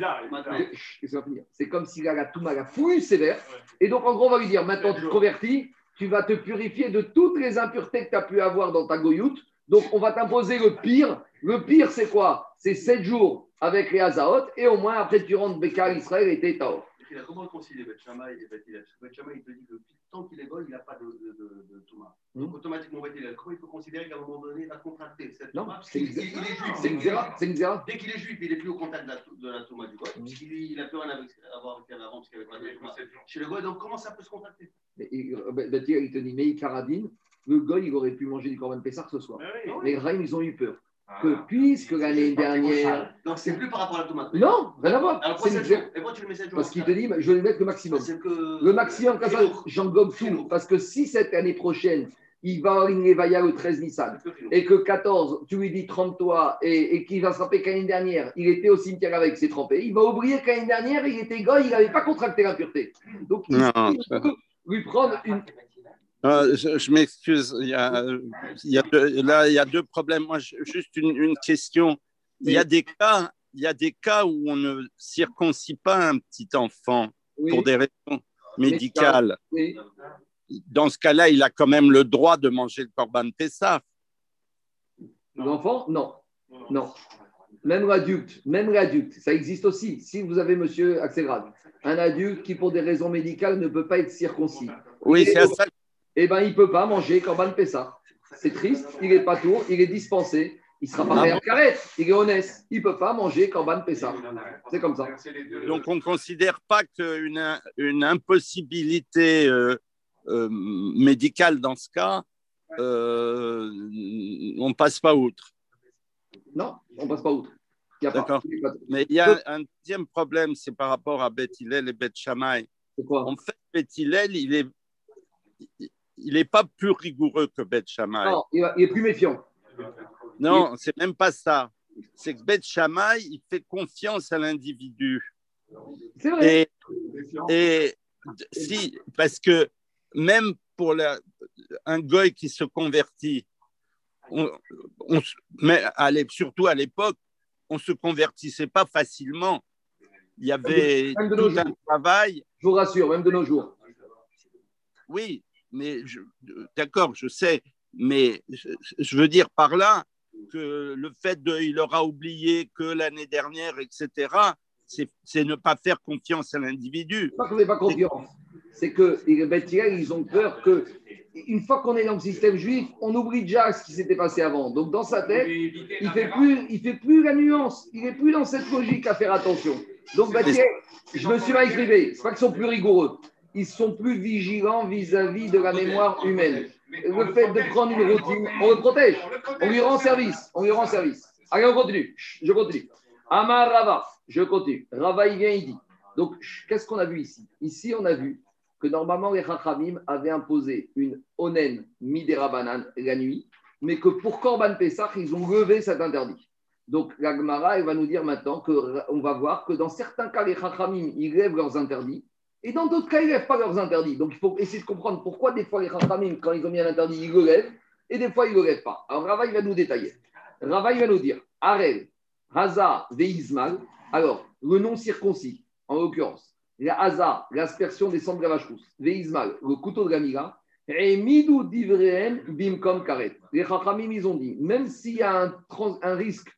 C'est comme s'il a la touma la plus sévère. Et donc, en gros, on va lui dire maintenant, tu te convertis, tu vas te purifier de toutes les impuretés que tu as pu avoir dans ta goyoute. Donc, on va t'imposer le pire. Le pire, c'est quoi? C'est 7 jours avec les Azaot, et au moins, après, tu rentres Bekar Israël et Tétaor. Comment concilier Shammai et Shammai, il te dit que tant qu'il est bon, il n'a pas de, de, de, de Thomas. Hmm. Donc, automatiquement, Beth comment il faut considérer qu'à un moment donné, il a contracté cette Non, c'est une zéra. C'est une zéra. Dès qu'il est juif, il n'est plus au contact de la, de la Thomas du God, mmh. puisqu'il n'a plus rien à avoir avec elle avant, parce qu'il n'y avait pas de chez le God. Donc, comment ça peut se contracter? Euh, Beth il te dit, mais Karadine, le God, il aurait pu manger du Corban Pessar ce soir. Les Raïm, ils ont eu peur que ah. puisque l'année dernière. Donc c'est plus par rapport à la tomate. Non, rien à voir. Alors pourquoi, et pourquoi tu le mets 7 jours Parce qu'il te dit, je vais le mettre le maximum. Que... Le maximum, comme ça, j'englobe tout. Parce que si cette année prochaine, il va une Levaya le 13 Nissan, et que 14, tu lui dis trempe-toi, et, et qu'il va se rappeler qu'année dernière, il était au cimetière avec ses trempés, il va oublier qu'année dernière, il était goy, il n'avait pas contracté l'impureté. Donc, il, il peut lui prendre une, euh, je, m'excuse, il y a, il y a deux, là il y a deux problèmes. Moi, juste une, une question. Il y a des cas, il y a des cas où on ne circoncis pas un petit enfant pour des raisons médicales. Dans ce cas-là, il a quand même le droit de manger le corban Pessah. L'enfant, non, non. Même l'adulte, même l'adulte, ça existe aussi. Si vous avez, monsieur Axelrad, un adulte qui, pour des raisons médicales, ne peut pas être circoncis. Oui, c'est ça eh ben, il ne peut pas manger Corban Pessah. C'est triste, il n'est pas tour, il est dispensé. Il sera pas en carrette, il est honnête. Il ne peut pas manger Corban Pessah. C'est comme ça. Donc, on ne considère pas qu'une une impossibilité euh, euh, médicale dans ce cas, euh, on ne passe pas outre. Non, on ne passe pas outre. D'accord. Mais il y a un deuxième problème, c'est par rapport à Beth Hillel et Beth Shammai. En fait, Beth Hillel, il est, il n'est pas plus rigoureux que Beth Shammai. Non, il est plus méfiant. Non, c'est même pas ça. C'est que Beth Shammai, il fait confiance à l'individu. C'est vrai. Et, si, parce que même pour un goy qui se convertit, on, mais surtout à l'époque, on ne se convertissait pas facilement. Il y avait tout un travail. Je vous rassure, même de nos jours. Oui, mais d'accord, je sais, mais je, veux dire par là que le fait qu'il aura oublié que l'année dernière, etc., c'est ne pas faire confiance à l'individu. Pas qu'on n'ait pas confiance, c'est que les ils ont peur que une fois qu'on est dans le système juif, on oublie déjà ce qui s'était passé avant. Donc dans sa tête, il fait plus, il fait plus la nuance. Il est plus dans cette logique à faire attention. Donc je me suis mal exprimé. C'est pas qu'ils sont plus rigoureux ils sont plus vigilants vis-à-vis de la mémoire humaine. Le fait de prendre une routine, on le protège, on lui rend service, on lui rend service. Allez, on continue, je continue. Amar Rava, je continue. Rava, il vient, il dit. Donc, qu'est-ce qu'on a vu ici? Ici, on a vu que normalement, les Chachamim avaient imposé une onen midera banane la nuit, mais que pour Korban Pessah, ils ont levé cet interdit. Donc la Gemara, elle va nous dire maintenant qu'on va voir que dans certains cas, les Chachamim, ils lèvent leurs interdits, et dans d'autres cas, ils ne lèvent pas leurs interdits. Donc il faut essayer de comprendre pourquoi des fois les Chachamim, quand ils ont mis un interdit, ils le lèvent, et des fois, ils ne le lèvent pas. Alors Rava, il va nous détailler. Rava, il va nous dire, Arel, Haza, Veizmal, alors, le nom circoncis, en l'occurrence, la Haza, l'aspersion des cendres de la vache Veizmal, le couteau de la Mila, et Midou Divreen, Bimkom Karet. Les Chachamim, ils ont dit, même s'il y a un, un risque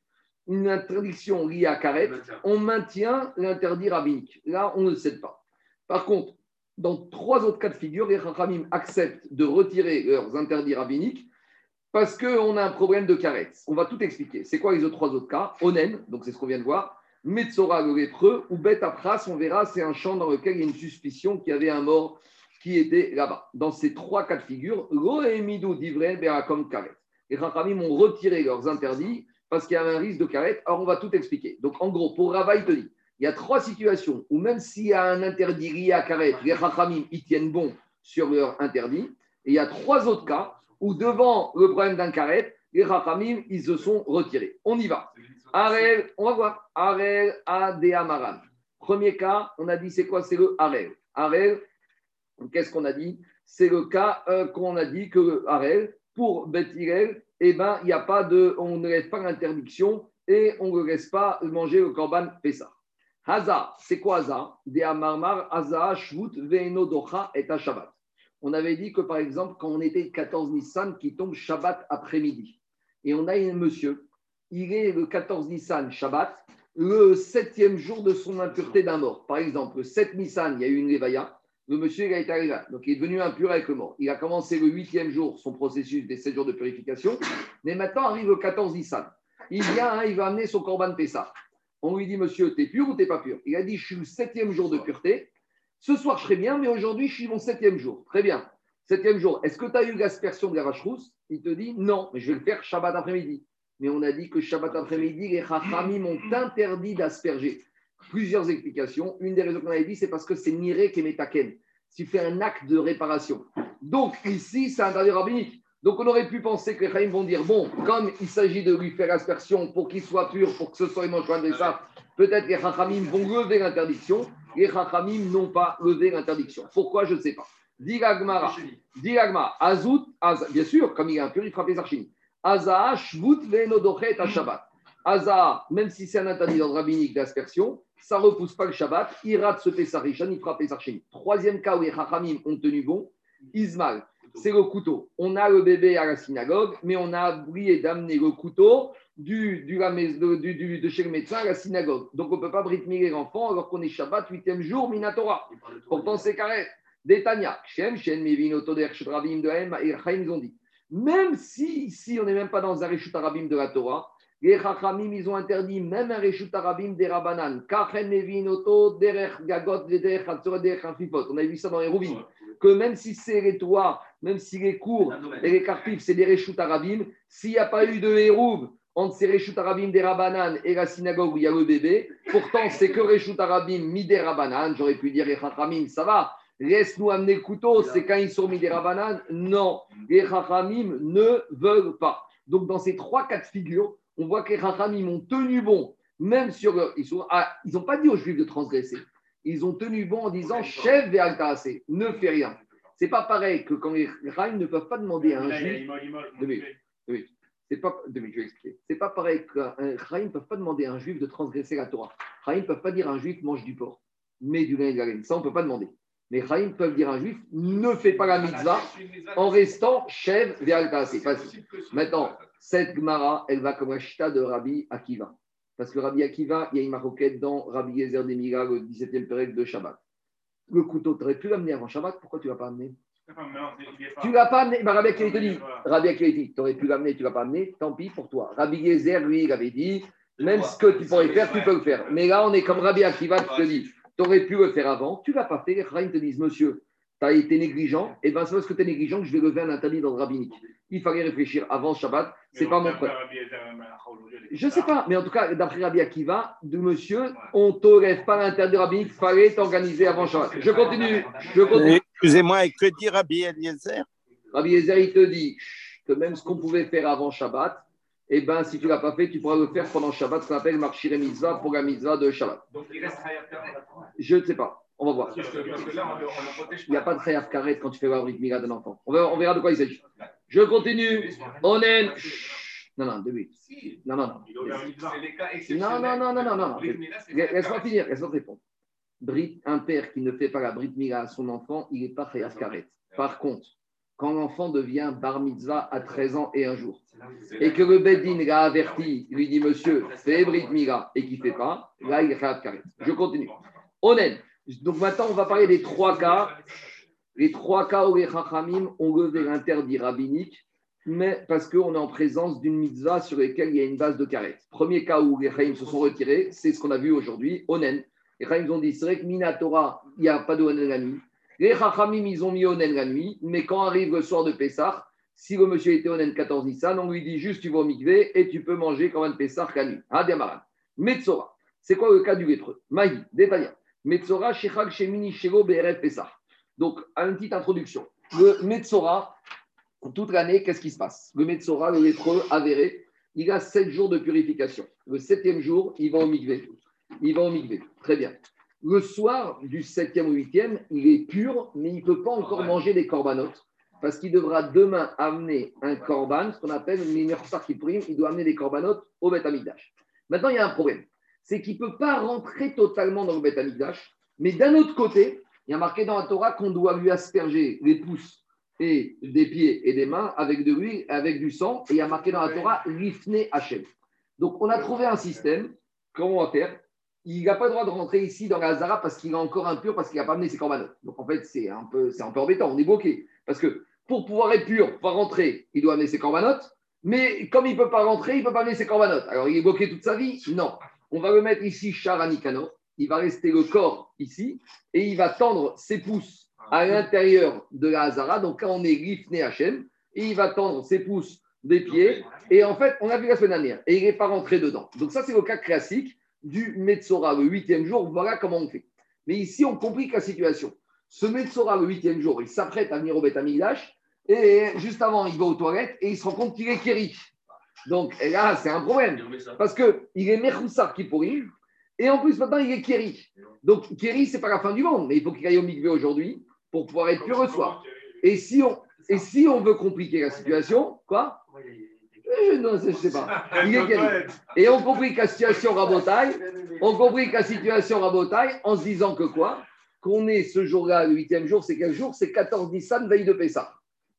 une interdiction liée à Karet, on maintient l'interdit rabbinique. Là, on ne le cède pas. Par contre, dans trois autres cas de figure, les Chachamim acceptent de retirer leurs interdits rabbiniques parce qu'on a un problème de Karet. On va tout expliquer. C'est quoi les autres trois autres cas? Onen, donc c'est ce qu'on vient de voir. Metzora, le lépreux, ou Bet Apras, on verra, c'est un champ dans lequel il y a une suspicion qu'il y avait un mort qui était là-bas. Dans ces trois cas de figure, Loemidu Divre Berakom Karet. Les Chachamim ont retiré leurs interdits parce qu'il y avait un risque de carrette. Alors, on va tout expliquer. Donc, en gros, pour Rava, il te dit il y a trois situations où, même s'il y a un interdit à carrette, les Rachamim, ils tiennent bon sur leur interdit. Et il y a trois autres cas où, devant le problème d'un carrette, les Rachamim, ils se sont retirés. On y va. Arel, on va voir. Arel Adéamaran. Premier cas, on a dit c'est quoi? C'est le Arel. Arel, qu'est-ce qu'on a dit? C'est le cas euh, qu'on a dit que le Arel, pour Bethirel, eh ben, il n'y a pas de, on ne laisse pas l'interdiction et on ne laisse pas manger le korban Pessah. Haza, c'est quoi Haza? De Amarmar, Haza, Shvut, Ve'eno Docha et Shabbat. On avait dit que par exemple, quand on était le 14 Nissan qui tombe Shabbat après-midi, et on a un monsieur, il est le 14 Nissan Shabbat, le septième jour de son impureté d'un mort. Par exemple, le 7 Nissan, il y a eu une Levaya, le monsieur il a arrivé Donc il est devenu impur avec le mort. Il a commencé le huitième jour son processus des sept jours de purification. Mais maintenant arrive le 14 Nissan. Il vient, hein, il va amener son corban Pessah. On lui dit, monsieur, t'es pur ou t'es pas pur? Il a dit, je suis le septième jour de pureté. Ce soir, je serai bien, mais aujourd'hui, je suis mon septième jour. Très bien. Septième jour, est-ce que tu as eu l'aspersion de la vache rousse? Il te dit, non, mais je vais le faire Shabbat après-midi. Mais on a dit que Shabbat après-midi, les Chachamim m'ont interdit d'asperger plusieurs explications. Une des raisons qu'on avait dit, c'est parce que c'est Niré qui Metaken. Tu fais un acte de réparation. Donc, ici, c'est dernier rabbinique. Donc, on aurait pu penser que les Chaim vont dire bon, comme il s'agit de lui faire aspersion pour qu'il soit pur, pour que ce soit de ça, peut-être les Chachamim vont lever l'interdiction. Les Chachamim n'ont pas levé l'interdiction. Pourquoi Je ne sais pas. Dilagmara, Dilagma, Azout, bien sûr, comme il est impur, il frappe les archives. Azaa, Shvut, Venodochet, Shabbat. Azaa, même si c'est un interdit dans le rabbinique d'aspersion, ça ne repousse pas le Shabbat, il rate ce Pessarichan, il frappe Pessarchin. Troisième cas où les Chachamim ont tenu bon, Ismaël, c'est le couteau. On a le bébé à la synagogue, mais on a oublié d'amener le couteau du, du, du, de chez le médecin à la synagogue. Donc on ne peut pas britmer l'enfant alors qu'on est Shabbat, huitième jour, Minatora. Pourtant c'est carré. Détania, Shem, Shem, Mevin, Otoder, Shudravim de M, et ils ont dit. Même si ici on n'est même pas dans un Rishut Arabim de la Torah, les Chachamim, ils ont interdit même un Reshut Arabim des Rabanan. On a vu ça dans les Rouvines. Que même si c'est les toits, même si les cours et les carpifs, c'est des Reshut Arabim, s'il n'y a pas eu de Hérouv entre ces Reshut Arabim des Rabanan et la synagogue où il y a le bébé, pourtant c'est que Reshut Arabim mi des Rabanan, j'aurais pu dire les Chachamim, ça va. Laisse-nous amener le couteau, c'est quand ils sont mis des Rabanan. Non, les Chachamim ne veulent pas. Donc dans ces trois cas de figure, on voit que les Rachamim ont tenu bon, même sur leur. Ils n'ont ah, pas dit aux Juifs de transgresser. Ils ont tenu bon en disant chef assez, ne fais rien. C'est pas pareil que quand les Rachamim ne peuvent pas demander à un Juif. C'est pas, je vais expliquer. C'est pas pareil qu'un Rachamim ne peuvent pas demander à un Juif de transgresser la Torah. Rachamim ne peuvent pas dire à un Juif mange du porc, mais du lin et de la laine. Ça, on ne peut pas demander. Mais Chaim peuvent dire à un juif ne fais pas la mitzvah en restant chef facile. Maintenant, cette Gemara, elle va comme un chita de Rabbi Akiva. Parce que Rabbi Akiva, il y a une maroquette dans Rabbi Yezer Demira, le 17e période de Shabbat. Le couteau, tu aurais pu l'amener avant Shabbat, pourquoi tu ne l'as pas amené Tu ne l'as pas amené bah, Rabbi Akiva te dit, Rabbi Akiva dit, tu aurais pu l'amener, tu ne l'as pas amené, tant pis pour toi. Rabbi Yezer, lui, il avait dit, même ce que tu pourrais faire, tu peux le faire. Mais là, on est comme Rabbi Akiva qui te dit, tu aurais pu le faire avant, tu ne l'as pas fait. Les te disent, monsieur, tu as été négligent, et bien c'est parce que tu es négligent que je vais lever un interdit dans le rabbinique. Il fallait réfléchir avant Shabbat, c'est pas mon problème. Je ne sais pas, mais en tout cas, d'après Rabbi Akiva, de monsieur, on ne t'aurait pas l'interdit rabbinique, il fallait t'organiser avant Shabbat. Je continue. Excusez-moi, et que dit Rabbi Eliezer? Rabbi Eliezer, il te dit que même ce qu'on pouvait faire avant Shabbat, eh ben, si tu ne l'as pas fait, tu pourras le faire pendant Shabbat, ce qu'on appelle Marchire Mitzvah pour la Mitzvah de Shabbat. Donc il reste. Je ne sais pas. On va voir. On on Il n'y a pas de Chayav Karet quand tu fais la Brit Mila d'un enfant. On verra, on verra de quoi il s'agit. Je continue. Onen. Chut. Non, non, de lui. Si. Non, non, non. Non, non, non, non, Laisse-moi finir, laisse-moi répondre. Brit, un père qui ne fait pas la Brit Mila à son enfant, il n'est pas Chayav Karet. Par contre, quand l'enfant devient Bar Mitzvah à 13 ans et un jour, et que le Beddin l'a averti, lui dit Monsieur, fais Brit Mila, et qu'il ne fait pas, là, il est Chayav Karet. Je continue. Onen. Donc maintenant, on va parler des trois cas. Les trois cas où les Chachamim ont levé l'interdit rabbinique, mais parce qu'on est en présence d'une mitzvah sur laquelle il y a une base de carré. Premier cas où les Chachamim se sont retirés, c'est ce qu'on a vu aujourd'hui, Onen. Les Chachamim ont dit c'est vrai que Minatora, il n'y a pas de Onen la nuit. Les Chachamim, ils ont mis Onen la nuit, mais quand arrive le soir de Pessah, si le monsieur était Onen 14 Nissan, on lui dit juste tu vas au mikvé et tu peux manger quand même Pessah la nuit. Ademaran. Metzora. C'est quoi le cas du lépreux? Maï, Détaillant. Metzora, Shechag, Shemini, Shego, BRF, Pessah. Donc, une petite introduction. Le Metzora, toute l'année, qu'est-ce qui se passe? Le Metzora, le lépreux avéré, il a sept jours de purification. Le septième jour, il va au mikvé. Il va au mikvé. Très bien. Le soir du septième ou huitième, il est pur, mais il ne peut pas encore manger des corbanotes parce qu'il devra demain amener un corban, ce qu'on appelle Minersar Kiprim, il doit amener des corbanotes au Beth Amikdash. Maintenant, il y a un problème. C'est qu'il ne peut pas rentrer totalement dans le Beth Amikdash, mais d'un autre côté, il y a marqué dans la Torah qu'on doit lui asperger les pouces et des pieds et des mains avec de l'huile, avec du sang, et il y a marqué dans la Torah Rifne Hachem. Donc, on a trouvé un système, comment on va faire? Il n'a pas le droit de rentrer ici dans la Hazara parce qu'il est encore impur, parce qu'il n'a pas amené ses corbanotes. Donc en fait, c'est un, peu, c'est un peu embêtant, on est bloqué. Parce que pour pouvoir être pur, pour rentrer, il doit amener ses corbanotes. Mais comme il ne peut pas rentrer, il ne peut pas amener ses corbanotes. Alors il est bloqué toute sa vie? Non. On va le mettre ici, Charanikano. Il va rester le corps ici et il va tendre ses pouces à l'intérieur de la Hazara. Donc là, on est Rifne Hachem. Et il va tendre ses pouces des pieds. Et en fait, on a vu la semaine dernière. Et il n'est pas rentré dedans. Donc ça, c'est le cas classique du Metzora le huitième jour, voilà comment on fait. Mais ici, on complique la situation. Ce Metzora le huitième jour, il s'apprête à venir au Beth et juste avant, il va aux toilettes et il se rend compte qu'il est Kéri. Donc là, c'est un problème. Parce qu'il est Mechoussar qui pourrit, et en plus, maintenant, il est Kéri. Donc, Kéri, c'est pas la fin du monde, mais il faut qu'il aille au Mikvé aujourd'hui pour pouvoir être pur le soir. Et si on, et si on veut compliquer la situation, quoi Euh, Non, je sais pas. (laughs) Il est Kéri. Et on complique la situation rabotaille, on complique la situation rabotaille en se disant que quoi? Qu'on est ce jour-là, le huitième jour, c'est quel jour? C'est 14 Nissan, veille de Pessah.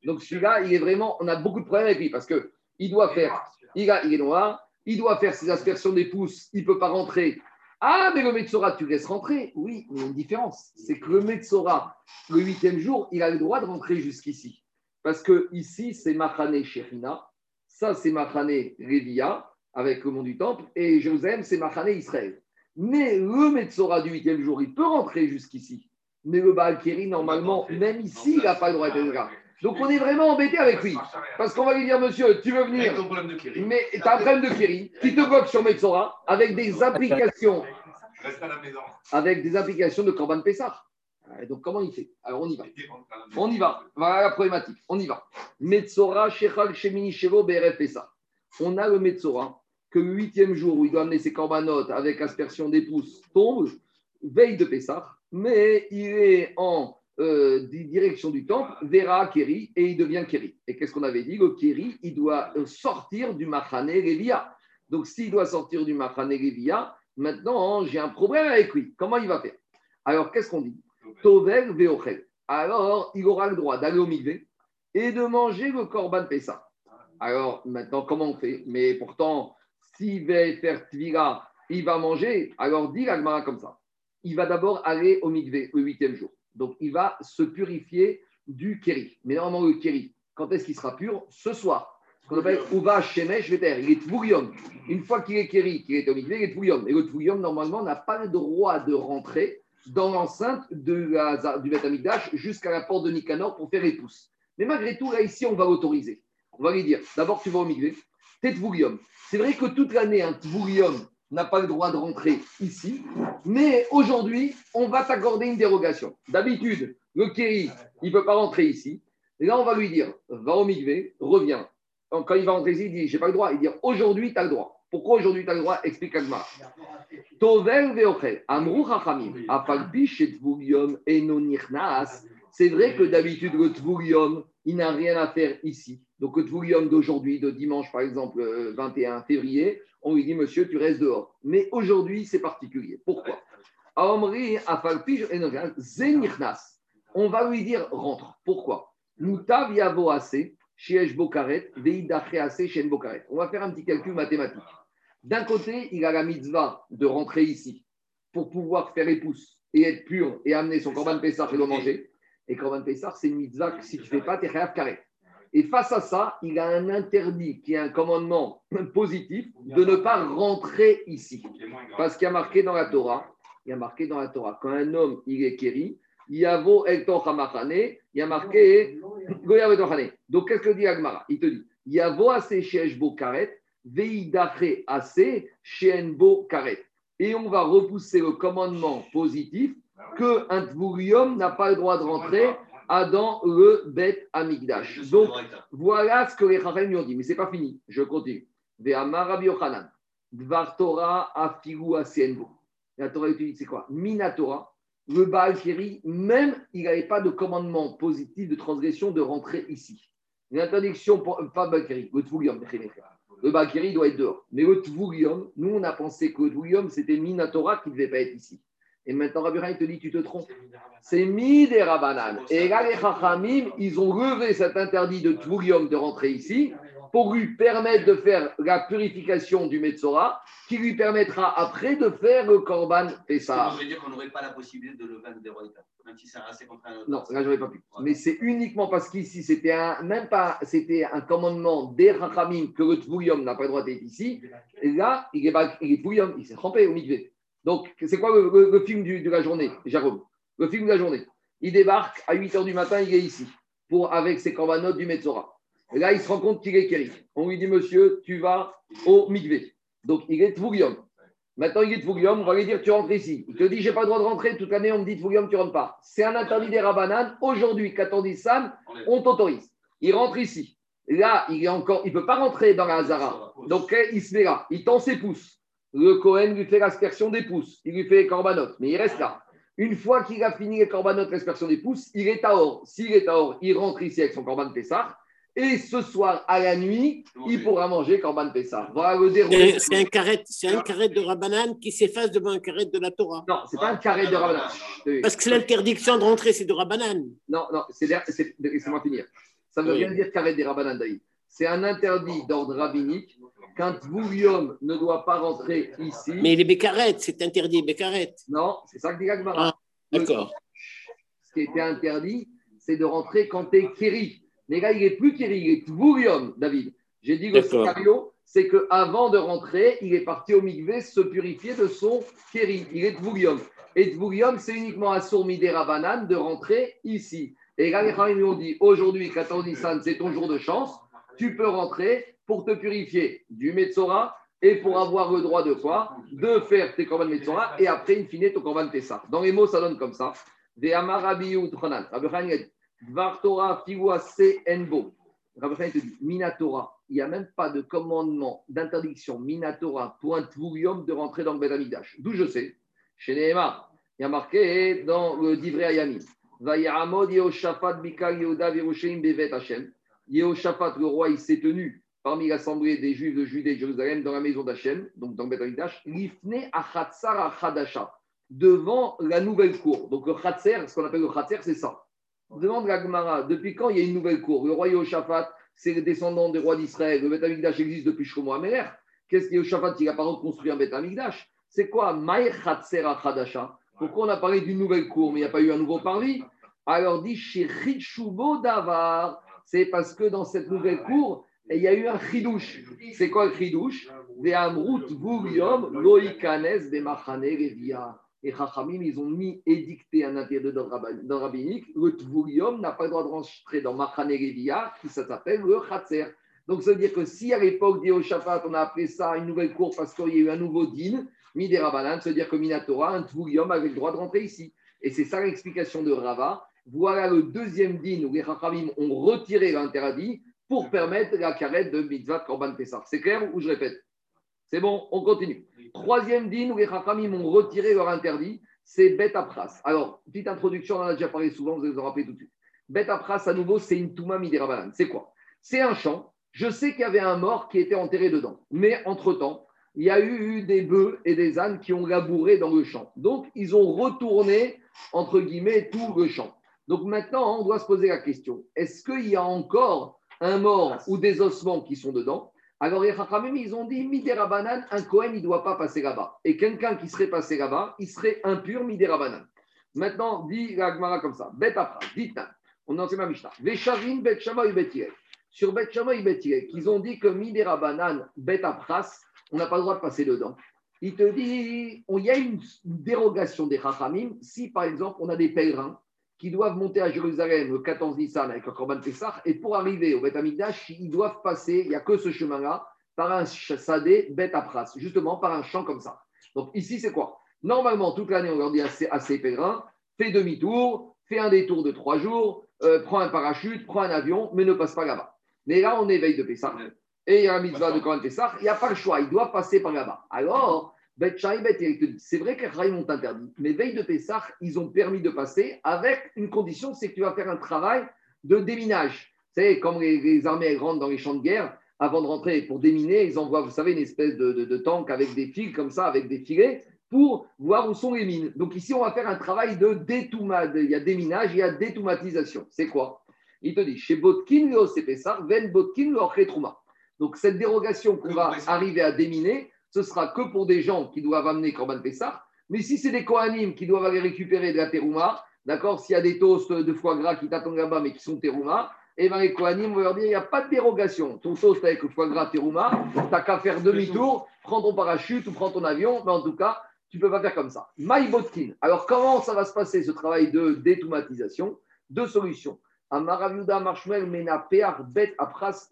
Donc celui-là, il est vraiment, on a beaucoup de problèmes avec lui parce que il doit faire, il, a- il est noir, il doit faire ses aspersions des pouces, il ne peut pas rentrer. Ah, mais le Metzora, tu laisses rentrer Oui, mais il y a une différence. C'est que le Metzora, le huitième jour, il a le droit de rentrer jusqu'ici. Parce que ici, c'est Machane Sherina, ça, c'est Machane Revia, avec le mont du Temple, et Jérusalem, c'est Machane Israël. Mais le Metzora du huitième jour, il peut rentrer jusqu'ici. Mais le Baal normalement, même ici, il n'a pas le droit d'être là. Donc, on est vraiment embêté avec lui. Parce qu'on va lui dire, monsieur, tu veux venir mais tu as un problème de Kiri qui te bloque sur Metzora avec des implications, Reste à la maison. avec des implications de Corban Pessah. Et Donc, comment il fait? Alors, on y va. On y va. Voilà la problématique. On y va. Metzora, Shechal, Shemini, Shevo, BRF Pessah. On a le Metzora que le huitième jour où il doit amener ses corbanotes avec aspersion des pouces tombe, veille de Pessah, mais il est en euh, di- direction du temple, verra Kéri et il devient Kéri. Et qu'est-ce qu'on avait dit? Le Kéri, il doit euh, sortir du Machane Revia. Donc, s'il doit sortir du Machane Revia, maintenant, j'ai un problème avec lui. Comment il va faire? Alors, qu'est-ce qu'on dit? Tovel Veochel. Alors, il aura le droit d'aller au mikvé et de manger le Korban Pessah. Alors, maintenant, comment on fait? Mais pourtant, s'il va faire Tvira, il va manger. Alors, dit l'Agmara comme ça. Il va d'abord aller au mikvé le huitième jour. Donc, il va se purifier du kéri. Mais normalement, le kéri, quand est-ce qu'il sera pur? Ce soir. Ce qu'on appelle Uva Shemesh Veter. Il est Tvourion. Une fois qu'il est kéri, qu'il est au mikvé, il est Tvourion. Et le Tvourion, normalement, n'a pas le droit de rentrer dans l'enceinte de la- du Beth Amikdash jusqu'à la porte de Nicanor pour faire les pouces. Mais malgré tout, là, ici, on va l'autoriser. On va lui dire d'abord, tu vas au t'es Tvourion. C'est vrai que toute l'année, un Tvourion n'a pas le droit de rentrer ici, mais aujourd'hui, on va t'accorder une dérogation. D'habitude, le Kéri, il ne peut pas rentrer ici. Et là, on va lui dire va au mikvé, reviens quand il va rentrer ici, il dit J'ai pas le droit. Il dit Aujourd'hui, tu as le droit. Pourquoi aujourd'hui tu as le droit? Explique Agmar. Tovel veochel. Amrou chachamim. Afalpi chez Tvurium eno nirnas. C'est vrai que d'habitude, le Tvurium, il n'a rien à faire ici. Donc, le Tvurium d'aujourd'hui, de dimanche, par exemple, euh, 21 février, on lui dit Monsieur, tu restes dehors. Mais aujourd'hui, c'est particulier. Pourquoi? On va lui dire Rentre. Pourquoi? On va faire un petit calcul mathématique. D'un côté, il a la mitzvah de rentrer ici pour pouvoir faire épouse et être pur et amener son korban Pessah et le manger. Et korban Pessah, c'est une mitzvah que si tu ne fais pas, tu es karet. Et face à ça, il a un interdit qui est un commandement (laughs) positif de ne pas rentrer ici. Parce qu'il y a marqué dans la Torah, il a marqué dans la Torah, quand un homme il est kéri, il y a marqué. Donc qu'est-ce que dit Agmara? Il te dit Yavo Ase Sheshbo Karet, Veidache Ase Shenbo Karet. Et on va repousser le commandement positif que un n'a pas le droit de rentrer à dans le Bet Amigdash. Donc voilà ce que les Chachamim lui ont dit. Mais c'est pas fini. Je continue. Dvar Torah afigu asienbo. La Torah utilise, c'est quoi? Minatora. Le Baal Kiri, même il n'avait pas de commandement positif de transgression de rentrer ici. Une interdiction, pour, pas Baal Kiri, le Tvurium. Le Baal Kiri doit être dehors. Mais le Tvurium, nous on a pensé que le Tvurium c'était Minatora qui ne devait pas être ici. Et maintenant, Rabbi il te dit, tu te trompes. C'est mi des Rabanan. Et là, les Chachamim, ils ont levé cet interdit de Tvurium de rentrer ici pour lui permettre de faire la purification du Metzora, qui lui permettra après de faire le Korban Pessah. Ça veut dire qu'on n'aurait pas la possibilité de le vendre des même si c'est assez. Non, là, j'aurais pas pu. Mais c'est uniquement parce qu'ici, c'était un, même pas, c'était un commandement des Rachamim que le Tvurium n'a pas le droit d'être ici. Et là, il est, il est il s'est trempé au mikvé. Donc, c'est quoi le, film de la journée, Jérôme? Le film de la journée. Il débarque à 8 h du matin, il est ici, pour, avec ses corbanotes du Metzora. Et là, il se rend compte qu'il est Kéri. On lui dit, monsieur, tu vas au mikvé. Donc, il est Tvurium. Maintenant, il est Tvurium, on va lui dire, tu rentres ici. Il te dit, j'ai pas le droit de rentrer. Toute l'année, on me dit, Tvurium, tu rentres pas. C'est un interdit des Rabanan. Aujourd'hui, 14 Sam, on t'autorise. Il rentre ici. Là, il est encore, il peut pas rentrer dans la Hazara. Donc, il se met là. Il tend ses pouces. Le Cohen lui fait l'aspersion des pouces. Il lui fait les corbanotes. Mais il reste là. Une fois qu'il a fini les corbanotes, l'aspersion des pouces, il est à or. S'il est à or, il rentre ici avec son corban Pessah. Et ce soir, à la nuit, il pourra manger corban Pessah. Voilà le déroulé. C'est un carré, c'est un carré de Rabbanan qui s'efface devant un carré de la Torah. Non, c'est pas un carré de Rabbanan. Parce que l'interdiction de rentrer, c'est de Rabbanan. Non, non, c'est, c'est- laissez-moi finir. Ça ne veut Oui. rien dire carré des Rabbanan David. C'est un interdit d'ordre rabbinique qu'un Tvurium ne doit pas rentrer ici. Mais les bécarettes, c'est interdit, bécarettes. Non, c'est ça que dit Gagmara. Ah, D'accord. Ce qui était interdit, c'est de rentrer quand tu es Kéri. Mais là, il n'est plus Kéri, il est Tvurium, David. J'ai dit le scénario, c'est qu'avant de rentrer, il est parti au Mikvé se purifier de son Kéri. Il est Tvurium. Et Tvurium, c'est uniquement à Sourmidé Rabanan de rentrer ici. Et là, les lui ont dit aujourd'hui, 14 Nissan, c'est ton jour de chance. Tu peux rentrer pour te purifier du Metzora et pour avoir le droit de quoi De faire tes korban Metzora et après, in fine, ton korban Pessah. Dans les mots, ça donne comme ça. Ve amarabi utranan. Rabbi Chaim, il a dit, Dvar Torah fiwa se enbo. Rabbi te dit, Minatora, il n'y a même pas de commandement d'interdiction Minatora tvurium de rentrer dans le Bet Amidash. D'où je sais, chez il y a marqué dans le Ayamim, Vayaramod Yehoshaphat Mikal Yehuda Virushaim Bevet Hashem. Yehoshaphat, le roi, il s'est tenu parmi l'assemblée des Juifs de Judée et de Jérusalem dans la maison d'Hachem, donc dans le Bet Amidash, Lifne Achatzar Achadasha, devant la nouvelle cour. Donc le Khatser, ce qu'on appelle le Khatser, c'est ça. Demande la Gemara, depuis quand il y a une nouvelle cour? Le roi Yehoshaphat, c'est le descendant des rois d'Israël. Le Beth Amikdash existe depuis Shlomo Améler. Qu'est-ce que Yehoshaphat Il n'a pas reconstruit un Beth Amikdash. C'est quoi? Maï Khatser Achadasha Pourquoi on a parlé d'une nouvelle cour, mais il n'y a pas eu un nouveau parvis? Alors dit chez Davar, c'est parce que dans cette nouvelle cour, il y a eu un chidouche. C'est quoi le chidouche? Des Amrut Vurium Loïkanes des Machane Revia. Et Chachamim, ils ont mis édicté un interdit dans le rabbinique. Le Tvurium n'a pas le droit de rentrer dans Machane Revia, qui s'appelle le Khatser. Donc ça veut dire que si à l'époque d'Yehoshaphat, on a appelé ça une nouvelle cour parce qu'il y a eu un nouveau din, Midé Rabanan, veut dire que Minatora, un Tvurium avait le droit de rentrer ici. Et c'est ça l'explication de Rava. Voilà le deuxième din où les Chachamim ont retiré l'interdit pour permettre la carrette de mitzvah Korban Pessah. C'est clair ou je répète? C'est bon, on continue. Troisième din où les Chachamim ont retiré leur interdit, c'est Bet Apras. Alors, petite introduction, on en a déjà parlé souvent, vous vous en rappeler tout de suite. Bet Apras, à nouveau, c'est une Touma Midirabanan. C'est quoi? C'est un champ. Je sais qu'il y avait un mort qui était enterré dedans. Mais entre-temps, il y a eu des bœufs et des ânes qui ont labouré dans le champ. Donc, ils ont retourné, entre guillemets, tout le champ. Donc maintenant, on doit se poser la question, est-ce qu'il y a encore un mort ou des ossements qui sont dedans alors les Chachamim, ils ont dit, Midera Banan, un Kohen, il ne doit pas passer là-bas. Et quelqu'un qui serait passé là-bas, il serait impur Midera Banan. Maintenant, dit la Gemara comme ça, Bet Afra, dites on en sait ma Mishnah. Veshavin, Bet Shama et. Sur Bet Shama et qu'ils ont dit que Midera Banan, Bet Afras, on n'a pas le droit de passer dedans. Il te dit, il y a une dérogation des Chachamim si, par exemple, on a des pèlerins qui doivent monter à Jérusalem le 14 Nissan avec le Korban Pessah, et pour arriver au Beth Amikdash, ils doivent passer, il n'y a que ce chemin-là, par un sadé Beth Apras, justement par un champ comme ça. Donc ici, c'est quoi? Normalement, toute l'année, on leur dit à ces, pèlerins, fais demi-tour, fais un détour de trois jours, euh, prends un parachute, prends un avion, mais ne passe pas là-bas. Mais là, on est veille de Pessah, et il y a un mitzvah de Korban Pessah, il n'y a pas le choix, il doit passer par là-bas. Alors, c'est vrai que les ont interdit, mais veille de Pessah, ils ont permis de passer avec une condition, c'est que tu vas faire un travail de déminage. Savez, comme les, armées rentrent dans les champs de guerre, avant de rentrer pour déminer, ils envoient, vous savez, une espèce de, tank avec des fils comme ça, avec des filets, pour voir où sont les mines. Donc ici, on va faire un travail de détoumade. Il y a déminage, il y a détoumatisation. C'est quoi? Il te dit, chez Botkin, le Pessah, Ven Botkin, le Donc cette dérogation qu'on va arriver à déminer, ce sera que pour des gens qui doivent amener Corban Pessah. Mais si c'est des Kohanim qui doivent aller récupérer de la terouma, d'accord, s'il y a des toasts de foie gras qui t'attendent là-bas mais qui sont terouma, et eh bien les Kohanim vont leur dire il n'y a pas de dérogation. Ton toast avec le foie gras terouma, tu n'as qu'à faire demi-tour, prends ton parachute ou prends ton avion, mais en tout cas, tu ne peux pas faire comme ça. Maïbotkin. Alors, comment ça va se passer ce travail de détoumatisation Deux solutions. Amaraviuda Marshmel Mena Bet Apras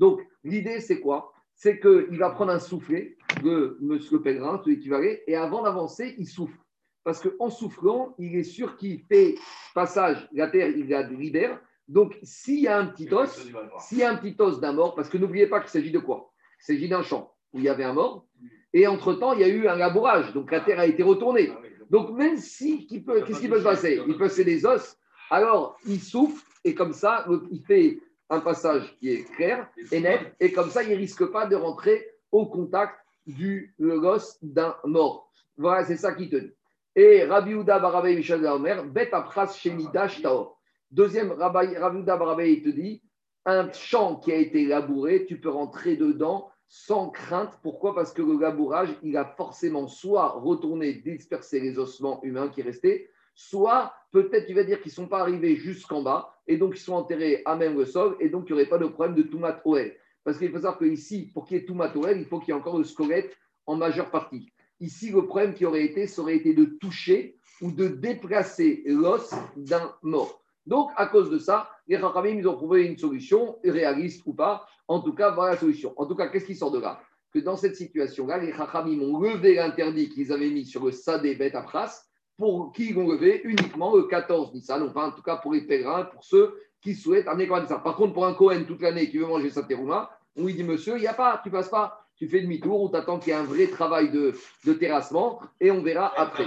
Donc, l'idée, c'est quoi? C'est qu'il va prendre un soufflet de monsieur pèlerin, celui qui va aller, et avant d'avancer, il souffle. Parce qu'en soufflant, il est sûr qu'il fait passage, la terre, il la libère. Donc, s'il y a un petit os, s'il y a un petit os d'un mort, parce que n'oubliez pas qu'il s'agit de quoi? Il s'agit d'un champ où il y avait un mort, et entre-temps, il y a eu un labourage, donc la terre a été retournée. Donc, même si, qu'est-ce qui peut se passer? Il peut se des os, alors il souffle, et comme ça, il fait un passage qui est clair et net, et comme ça, il ne risque pas de rentrer au contact du logos d'un mort. Voilà, c'est ça qui te dit. Et Rabbi Uda Barabé Michel Omer, Bet Apras Shemidash Taor. Deuxième, Rabbi Uda Barabé, il te dit un champ qui a été labouré, tu peux rentrer dedans sans crainte. Pourquoi? Parce que le labourage, il a forcément soit retourné, disperser les ossements humains qui restaient, soit peut-être tu vas dire qu'ils ne sont pas arrivés jusqu'en bas et donc ils sont enterrés à même le sol et donc il n'y aurait pas de problème de Toumat Oel. Parce qu'il faut savoir qu'ici, pour qu'il y ait Toumat Oel, il faut qu'il y ait encore le squelette en majeure partie. Ici, le problème qui aurait été, ça aurait été de toucher ou de déplacer l'os d'un mort. Donc, à cause de ça, les Rachamim, ils ont trouvé une solution, réaliste ou pas. En tout cas, voilà la solution. En tout cas, qu'est-ce qui sort de là? Que dans cette situation-là, les Rachamim ont levé l'interdit qu'ils avaient mis sur le Sadé Bet Apras pour qui vont lever uniquement le 14 Nissan, enfin en tout cas pour les pèlerins, pour ceux qui souhaitent amener Korban Nissan. Par contre, pour un Cohen toute l'année qui veut manger sa terouma, on lui dit Monsieur, il n'y a pas, tu passes pas, tu fais demi-tour ou tu attends qu'il y ait un vrai travail de, de terrassement et on verra après.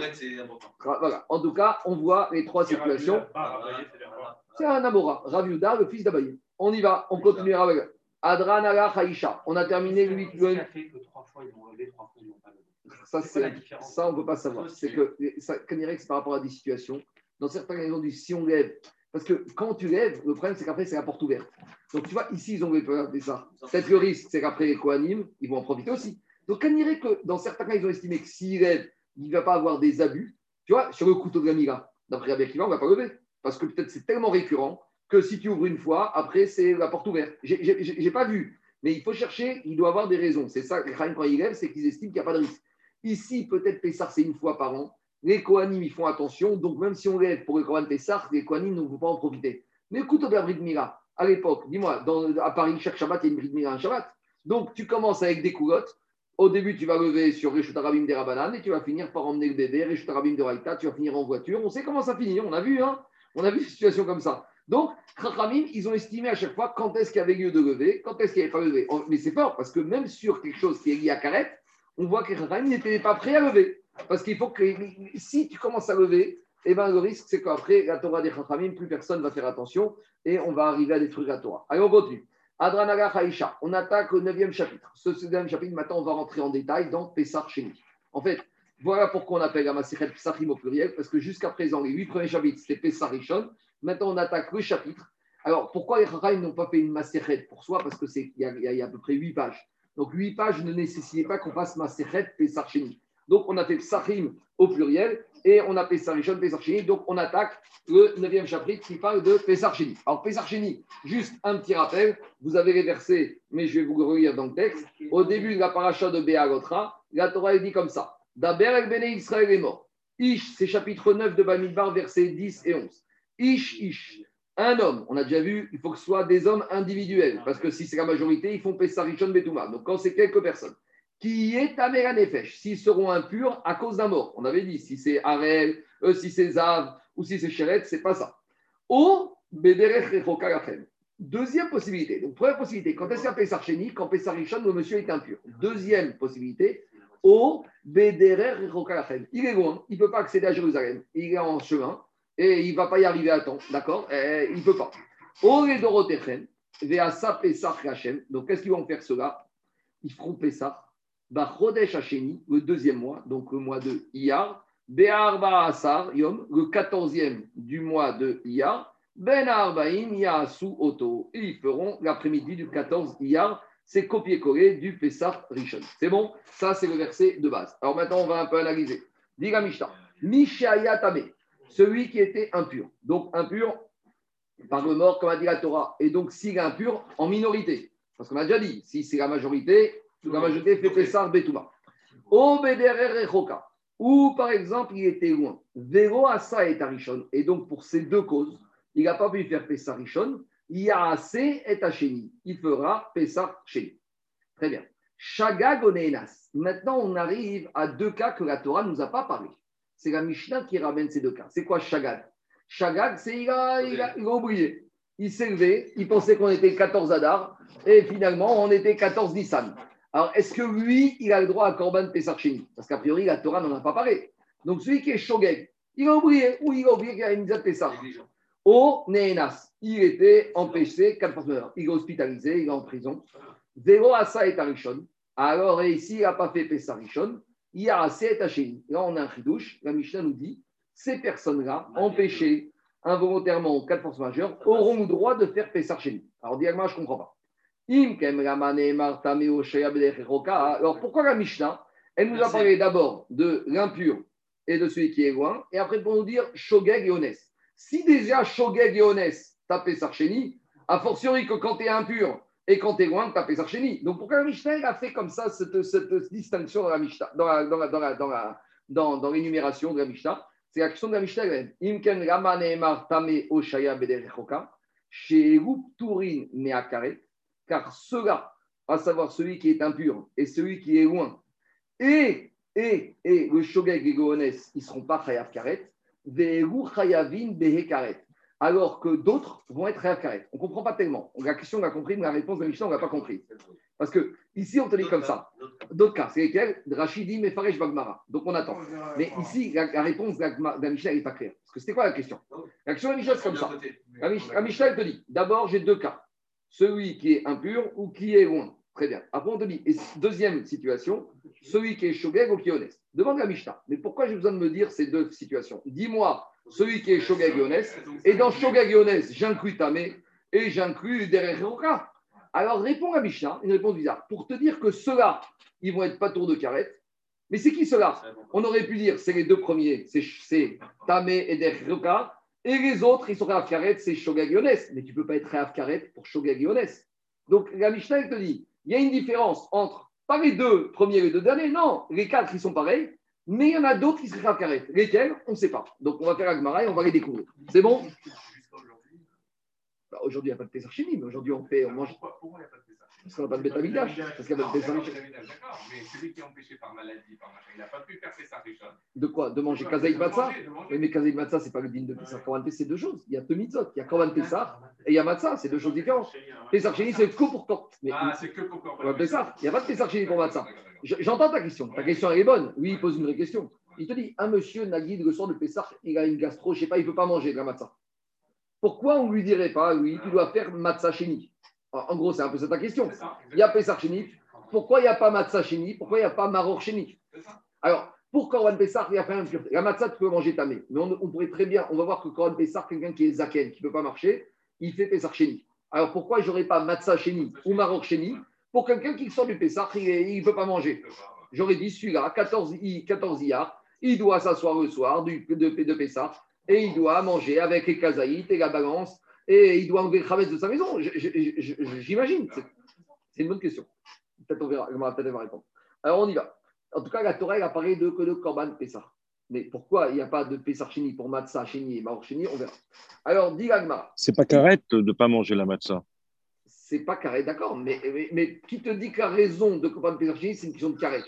Voilà. En tout cas, on voit les trois situations. C'est un Amora, Raviuda, le fils d'Abaye. On y va, on continue avec Adran Ala On a terminé lui. fait que trois fois ils vont lever, trois fois ils vont ça, ça, on ne peut pas savoir. C'est que ça, c'est par rapport à des situations. Dans certains cas, ils ont dit si on lève. Parce que quand tu lèves, le problème, c'est qu'après, c'est la porte ouverte. Donc, tu vois, ici, ils ont fait ça. Peut-être le risque, c'est qu'après, les co-animes, ils vont en profiter aussi. Donc, que dans certains cas, ils ont estimé que s'ils lèvent, il ne va pas avoir des abus. Tu vois, sur le couteau de la Mira, d'après Rabbi Akiva, on ne va pas lever. Parce que peut-être c'est tellement récurrent que si tu ouvres une fois, après, c'est la porte ouverte. J'ai pas vu. Mais il faut chercher, il doit avoir des raisons. C'est ça, quand ils lèvent, c'est qu'ils estiment qu'il n'y a pas de risque. Ici, peut-être Pessar, c'est une fois par an. Les Kohanim, ils font attention. Donc, même si on lève pour le Kohan Pessar, les Kohanim ne vont pas en profiter. Mais écoute, au Brit Mira, à l'époque, dis-moi, à Paris, chaque Shabbat, il y a une Brit Mira un Shabbat. Donc, tu commences avec des coulottes. Au début, tu vas lever sur Reshut Arabim des Rabanan et tu vas finir par emmener le bébé, Reshut Arabim de Raïta, tu vas finir en voiture. On sait comment ça finit, on a vu, hein On a vu une situation comme ça. Donc, Chachamim, ils ont estimé à chaque fois quand est-ce qu'il y avait lieu de lever, quand est-ce qu'il n'y avait pas levé. On- Mais c'est fort, parce que même sur quelque chose qui est lié à Karet, on voit que n'était pas prêt à lever. Parce qu'il faut que, si tu commences à lever, eh ben, le risque, c'est qu'après, la Torah des Chachamim, plus personne va faire attention et on va arriver à détruire la Torah. Allez, on continue. Adranaga Haïcha, on attaque le 9e chapitre. Ce 9e chapitre, maintenant, on va rentrer en détail dans Pessar Sheni. En fait, voilà pourquoi on appelle la Masichet Psachim au pluriel, parce que jusqu'à présent, les huit premiers chapitres, c'était Pessar Rishon. Maintenant, on attaque le chapitre. Alors, pourquoi les Chachamim n'ont pas fait une Masichet pour soi? Parce y, a- il y y a à peu près huit pages. Donc, huit pages ne nécessitaient pas qu'on fasse Masichet Pessar Sheni. Donc, on a fait Psachim au pluriel et on a Pessar Sheni. Donc, on attaque le 9e chapitre qui parle de Pessar Sheni. Alors, Pessar Sheni, juste un petit rappel. Vous avez les versets, mais je vais vous relire dans le texte. Au début de la paracha de Béagotra, la Torah est dit comme ça Daber el Bene Israël est mort. Ish, c'est chapitre 9 de Bamidbar, versets 10 et 11. Ish, Ish. Un homme, on a déjà vu, il faut que ce soit des hommes individuels, parce que si c'est la majorité, ils font Pessarichon Betouma. Donc quand c'est quelques personnes, qui est Amera Nefesh, s'ils seront impurs à cause d'un mort. On avait dit, si c'est Arel, euh, si c'est Zav, ou si c'est Sheret, c'est pas ça. Ou Bederech Rechoka Lachem. Deuxième possibilité. Donc, première possibilité, quand est-ce qu'il y a Pessar Sheni Quand Pessar Rishon, le monsieur est impur. Deuxième possibilité, au Bederer Rokalachem. Il est loin, il ne peut pas accéder à Jérusalem. Il est en chemin et il ne va pas y arriver à temps. D'accord? Il ne peut pas. Donc, qu'est-ce qu'ils vont faire cela Ils feront Pessar. Chodesh Hacheni, le deuxième mois, donc le mois de Iyar. Be'arba Asar Yom, le quatorzième du mois de Iyar. Ben Arbaim Yasu Oto. Et ils feront l'après-midi du 14 Iyar. C'est copier-coller du Pessar Rishon. C'est bon? Ça, c'est le verset de base. Alors maintenant, on va un peu analyser. Dis la Mishnah. Mishaya Tame, celui qui était impur. Donc impur par le mort, comme a dit la Torah. Et donc, s'il est impur, en minorité. Parce qu'on a déjà dit, si c'est la majorité, la majorité fait Pessar Rechoka. Ou par exemple, il était loin. Vero Asa et Arishon. Et donc, pour ces deux causes, il n'a pas pu faire Pessar Rishon. Yaase et Hacheni. Il fera Pessar Sheni. Très bien. Shagag. Maintenant, on arrive à deux cas que la Torah ne nous a pas parlé. C'est la Mishnah qui ramène ces deux cas. C'est quoi Shagag Shagag, c'est il a, il, a, il a oublié. Il s'est levé, il pensait qu'on était 14 Adar, et finalement, on était 14 Nissan. Alors, est-ce que lui, il a le droit à Korban Pessar Sheni Parce qu'a priori, la Torah n'en a pas parlé. Donc, celui qui est Shogeg, il a oublié, ou il a oublié qu'il y a une Mitzvah Pessar. Au Neenas, il était empêché, quatre fois meurtre. Il est hospitalisé, il est en prison. Zéro Asa et Arishon. Alors, ici, il n'a pas fait. Il y a assez et Hachéni. Là, on a un chidouche. La Mishnah nous dit ces personnes-là, empêchées involontairement quatre forces majeures, auront le droit de faire Pessar Sheni. Alors, directement, je ne comprends pas. Alors, pourquoi la Mishnah Elle nous a parlé d'abord de l'impur et de celui qui est loin, et après pour nous dire Shogeg et Onès. Si déjà Shogeg et Onès tapent Sarcheni, a fortiori que quand tu es impur et quand tu es loin, tu as Sarcheni. Donc pourquoi la Mishnah a fait comme ça cette, distinction dans la Mishnah, dans, la, dans, l'énumération de la Mishnah? C'est la question de la Mishnah Imken Tame Oshaya Turin Meakare, car cela, à savoir celui qui est impur et celui qui est loin, et, et, et le Shogeg et le Gones, ils ne seront pas Chayav Karet, Chayavin Behe Karet, alors que d'autres vont être Karet. On ne comprend pas tellement. La question, on a compris, mais la réponse de la Mishnah, on n'a pas compris. Parce que ici, on te dit comme ça. D'autres cas, c'est lesquels? Rachidi, Mefaresh, Bagmara. Donc on attend. Mais ici, la, la réponse de la, la Mishnah n'est pas claire. Parce que c'était quoi la question? La question de la Mishnah, c'est comme ça. La, la Mishnah, te dit d'abord, j'ai deux cas. Celui qui est impur ou qui est loin. Très bien. Après, on te dit, et deuxième situation, celui qui est shogeg ou qui est honnête. Demande la Mishnah. Mais pourquoi j'ai besoin de me dire ces deux situations? Dis-moi celui qui est et honnête. Et dans et honnête, j'inclus Tamé et j'inclus Derechoka. Alors réponds à Mishnah, une réponse bizarre. Pour te dire que ceux-là, ils vont être pas tour de carrette. Mais c'est qui ceux-là? On aurait pu dire c'est les deux premiers, c'est- Tamé et Derechoka. Et les autres, ils sont Karet, c'est Shogag Yones. Mais tu peux pas être Karet pour Shogag Yones. Donc la Mishnah, elle te dit il y a une différence entre, pas les deux premiers et les deux derniers, non, les quatre, ils sont pareils, mais il y en a d'autres qui seraient Rav Karet. Lesquels? On ne sait pas. Donc on va faire Agmara et on va les découvrir. C'est bon? Bah, Aujourd'hui, il n'y a pas de Pessar Chini, mais aujourd'hui, on fait, on mange. Pourquoi il n'y a pas de Pessah Parce qu'on n'a pas de bétamigdash. Parce qu'il. D'accord, mais celui qui est empêché par maladie, par machin, il n'a pas pu faire ses sarichon. De quoi? De manger kazaïd matzah? Oui, mais kazaïd matzah, ce n'est pas le digne de Pessah. Korban c'est deux choses. Il y a deux mitzvot. Il y a Korban Pessah et il y a matzah. C'est deux choses différentes. Pessah chéni, c'est que pour Mais Ah, c'est que pour Korban Pessah. Il n'y a pas de Pessah chéni pour matzah. Je- J'entends ta question. Ta question, elle est bonne. Oui, il pose une vraie question. Il te dit un monsieur Nagid, le soir de Pessah, il a une gastro, je ne sais pas, il ne peut pas manger de la matzah. Pourquoi on ne lui dirait pas, oui, tu dois faire matzah chéni En gros, c'est un peu ça ta question. Il y a Pessah chéni. Pourquoi il n'y a pas matzah chéni Pourquoi il n'y a pas maror chéni Alors, pour Korban Pessah, il y a pas impureté. La matzah, tu peux manger tamé. Mais on, on pourrait très bien, on va voir que Korban Pessah, quelqu'un qui est zaken, qui ne peut pas marcher, il fait Pessah chéni. Alors, pourquoi je n'aurais pas matzah chéni ou maror chéni pour quelqu'un qui sort du Pessah, il ne peut pas manger J'aurais dit celui-là, 14, i- 14 iyar, il doit s'asseoir le soir du, de, de Pessah et il doit manger avec les kazaïtes et la balance et il doit enlever le khametz de sa maison. J'imagine. C'est une bonne question. Peut-être on verra, peut-être elle va répondre. Alors on y va. En tout cas, la Torah, elle apparaît de, que de Korban Pessah. Mais pourquoi il n'y a pas de Pessah Chini pour Matzah Chini et Maor Chini On verra. Alors, dit C'est pas carré de ne pas manger la matzah. c'est pas carré, d'accord, mais, mais, mais qui te dit que la raison de Korban Pessah Chini, c'est une question de carré?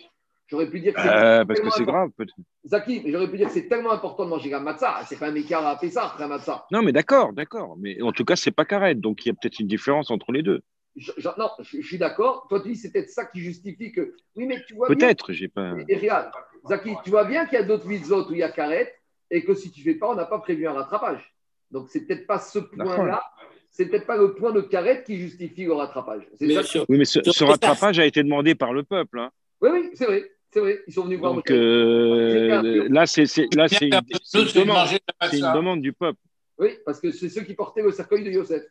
J'aurais pu dire que c'est Euh, parce que tellement c'est important- grave, peut-être. Zaki, mais j'aurais pu dire que c'est tellement important de manger la matzah, c'est pas un écart à Pessah, la matzah. Non, mais d'accord, d'accord. Mais en tout cas, c'est pas carré. Donc, il y a peut-être une différence entre les deux. Je- je- non, je, je suis d'accord. Toi, tu dis c'est peut-être ça qui justifie que. Oui, mais tu vois bien. Peut-être, j'ai pas. Et regarde, Zaki, tu vois bien qu'il y a d'autres mitzvot où il y a carré et que si tu fais pas, on n'a pas prévu un rattrapage. Donc, c'est peut-être pas ce point-là, c'est peut-être pas le point de carré qui justifie le rattrapage. C'est Bien ça- sûr. Oui, mais ce, rattrapage a été demandé par le peuple. hein. Oui, oui, c'est vrai. C'est vrai. Ils sont venus voir. Donc Moshe. euh, là, c'est c'est- là, c'est une, c'est une demande. manger de la C'est une matzah. demande du peuple. Oui, parce que c'est ceux qui portaient le cercueil de Yosef.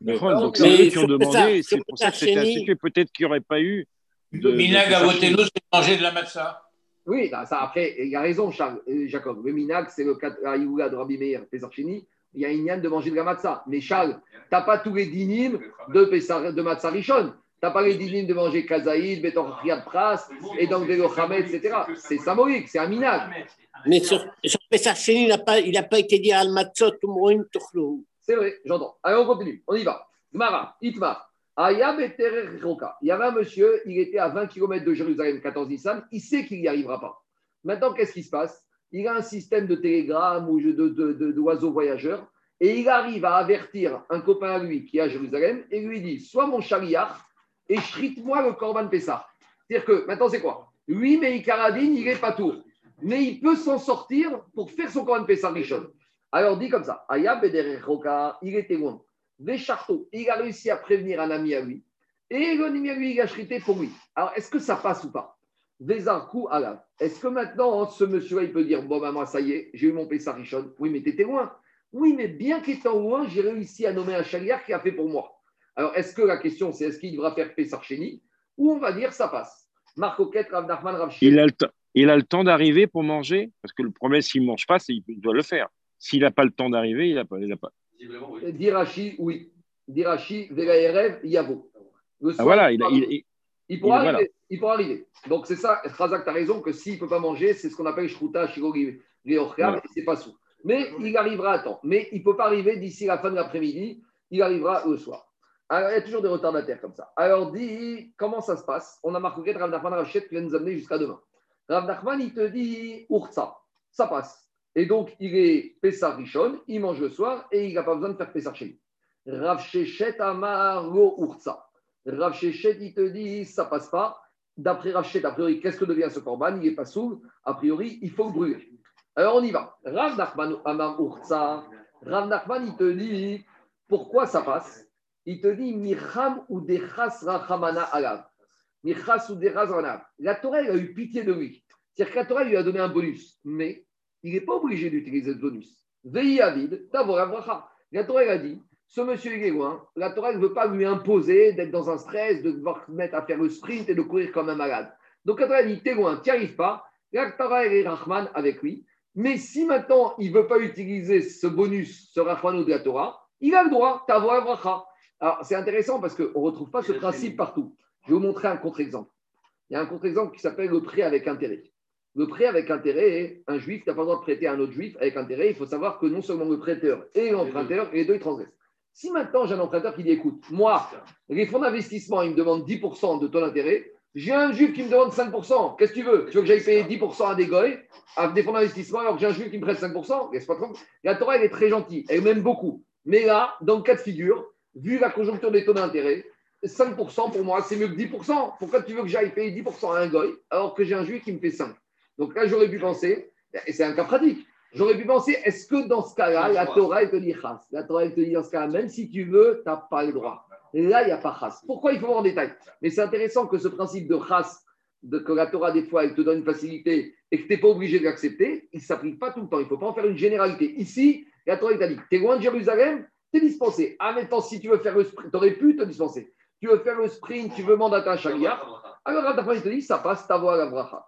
Donc, c'est eux qui ont demandé. C'est pour ça que c'était institué. Peut-être qu'il n'y aurait pas eu. de- de Minag à voter Chini. nous, c'est de manger de la matzah. Oui, là, ça, après, il a raison, Charles, et Jacob. Le minag, c'est le Aïoula de Rabbi Meir, Pesarchini. Il y a une de manger de la matzah. Mais Charles, tu n'as pas tous les dinim de, Pessar- de matzah rishon. Pas les dinim de manger kazaïd, betor riyad pras, et d'enlever le chamet, etc. C'est symbolique, c'est un minag. Mais sur, sur Pessah il n'a pas, il n'a pas été dit al matzot umroim tochlo. C'est vrai, j'entends. Allez, on continue. On y va. Gmara, Itmar. Aya. Il y avait un monsieur, il était à 20 km de Jérusalem, 14 Nissan. Il sait qu'il n'y arrivera pas. Maintenant, qu'est-ce qui se passe? Il a un système de télégramme ou de, de- de- d'oiseaux voyageurs et il arrive à avertir un copain à lui qui est à Jérusalem et lui dit Sois mon chariard et shrite-moi le Corban Pessah. C'est-à-dire que maintenant, c'est quoi? Lui, mais Karadine, il est pas tour. Mais il peut s'en sortir pour faire son Corban Pessah Rishon. Alors, dit comme ça Aya roka, il était loin. Des charteaux, il a réussi à prévenir un ami à lui. Et l'ami à lui, il a chrité pour lui. Alors, est-ce que ça passe ou pas? Vezarkou alav. Est-ce que maintenant, ce monsieur-là, il peut dire Bon, moi, ça y est, j'ai eu mon Pessah Rishon. Oui, mais tu étais loin. Oui, mais bien qu'étant loin, j'ai réussi à nommer un chariard qui a fait pour moi. Alors, est-ce que la question, c'est est-ce qu'il devra faire Pessah Chéni Ou on va dire ça passe? Marco Ket, Rav Nachman, Rav. Il a le temps. Il a le temps d'arriver pour manger Parce que le problème, s'il ne mange pas, c'est qu'il doit le faire. S'il n'a pas le temps d'arriver, il n'a pas. il a pas. Visiblement, oui. Dirachi, oui. Dirachi, Velaerev, Yavo. Le Ah, soir, voilà, il il, a- il- il- Il pourra, Il- voilà. arriver, il pourra arriver. Donc c'est ça, Khazak, tu as raison, que s'il ne peut pas manger, c'est ce qu'on appelle Shruta, Shirogi, Voilà. et c'est pas sous. Mais il arrivera à temps. Mais il ne peut pas arriver d'ici la fin de l'après-midi, il arrivera le soir. Alors, il y a toujours des retardataires comme ça. Alors, dit, comment ça se passe? On a marqué Rav Nachman Rachet qui va nous amener jusqu'à demain. Rav Nachman, il te dit Ursa, ça passe. Et donc, il est Pessar Rishon, il mange le soir et il n'a pas besoin de faire Pessar chez lui. Rav Shechet Amar Lo Ursa. Rav il te dit ça passe pas. D'après Rav a priori, qu'est-ce que devient ce corban Il n'est pas sourd. A priori, il faut le brûler. Alors, on y va. Rav Nachman Amar. Rav Nachman, il te dit pourquoi ça passe? Il te dit Micham ou Dechas Rachamana Alav. Michas ou Dechas. La Torah, elle a eu pitié de lui. C'est-à-dire que la Torah lui a donné un bonus, mais il n'est pas obligé d'utiliser ce bonus. Veille Avid, Tavor Avracha. La Torah, elle a dit ce monsieur, il est loin. La Torah ne veut pas lui imposer d'être dans un stress, de devoir se mettre à faire le sprint et de courir comme un malade. Donc la Torah dit T'es loin, tu n'y arrives pas. La Torah, elle est Rahman avec lui. Mais si maintenant il ne veut pas utiliser ce bonus, ce Rahmano de la Torah, il a le droit, Tavor Avracha. Alors c'est intéressant parce qu'on ne retrouve pas ce principe partout. Je vais vous montrer un contre-exemple. Il y a un contre-exemple qui s'appelle le prêt avec intérêt. Le prêt avec intérêt, un juif n'a pas le droit de prêter à un autre juif avec intérêt. Il faut savoir que non seulement le prêteur et l'emprunteur, les deux, ils transgressent. Si maintenant j'ai un emprunteur qui dit écoute, moi, les fonds d'investissement, ils me demandent 10% de ton intérêt, j'ai un juif qui me demande 5%. Qu'est-ce que tu veux? Tu veux que j'aille payer 10% à des goy, à des fonds d'investissement, alors que j'ai un juif qui me prête 5% Laisse pas. La Torah, elle est très gentille, elle m'aime beaucoup. Mais là, dans le cas de figure, vu la conjoncture des taux d'intérêt, 5% pour moi, c'est mieux que 10%. Pourquoi tu veux que j'aille payer 10% à un goy alors que j'ai un juif qui me fait 5 Donc là, j'aurais pu penser, et c'est un cas pratique, j'aurais pu penser, est-ce que dans ce cas-là, la Torah, elle te dit chas La Torah, elle te dit dans ce cas-là, même si tu veux, tu n'as pas le droit. Là, il n'y a pas chas. Pourquoi il faut voir en détail? Mais c'est intéressant que ce principe de chas, de, que la Torah, des fois, elle te donne une facilité et que tu n'es pas obligé de l'accepter, il ne s'applique pas tout le temps. Il ne faut pas en faire une généralité. Ici, la Torah, elle t'a dit, tu es loin de Jérusalem, tu es dispensé. Ah, maintenant, si tu veux faire le sprint, tu aurais pu te dispenser. Tu veux faire le sprint, tu veux mandater un charia. Alors, Rav il te dit, ça passe, ta voix à la bracha.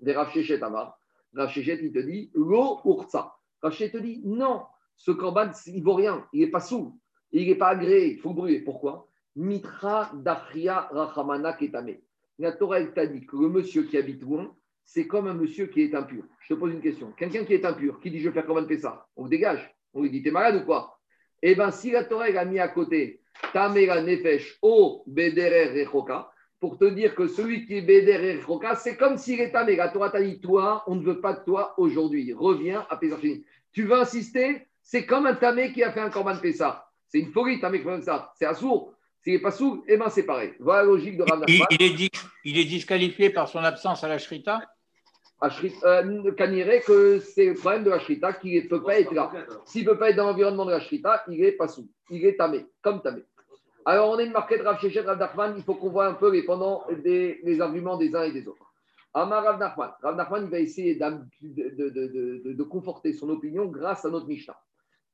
Des Amar. Il te dit, lo urtsa. Te dit, non, ce corban, il vaut rien, il n'est pas sous, il n'est pas agréé, il faut le brûler. Pourquoi? Mitra Dachria Rachamana Ketame. La Torah t'a dit que le monsieur qui habite loin, c'est comme un monsieur qui est impur. Je te pose une question. Quelqu'un qui est impur, qui dit je vais faire comment ça On dégage. On lui dit t'es malade ou quoi? Eh bien, si la Torah a mis à côté Tamera Nefesh O Bederer Rechoka, pour te dire que celui qui est Bederer Rechoka, c'est comme s'il est Tamé. La Torah t'a dit toi, on ne veut pas de toi aujourd'hui. Reviens à Pesachini. Tu veux insister? C'est comme un Tamé qui a fait un Korban Pessah. C'est une folie, Tamé comme ça. C'est assourd. S'il n'est pas sourd, eh ben c'est pareil. Voilà la logique de Rav il, il, est disqualifié par son absence à la Shrita? Kaniré, que c'est le problème de la Shrita qu'il ne peut pas être là. S'il ne peut pas être dans l'environnement de la Shrita, il n'est pas sous. Il est tamé, comme tamé. Alors, on a une marquette Rav Shechet, Rav Nachman. Il faut qu'on voit un peu les, pendant des, arguments des uns et des autres. Amar Rav Nachman. Rav Nachman, va essayer de, conforter son opinion grâce à notre Mishnah.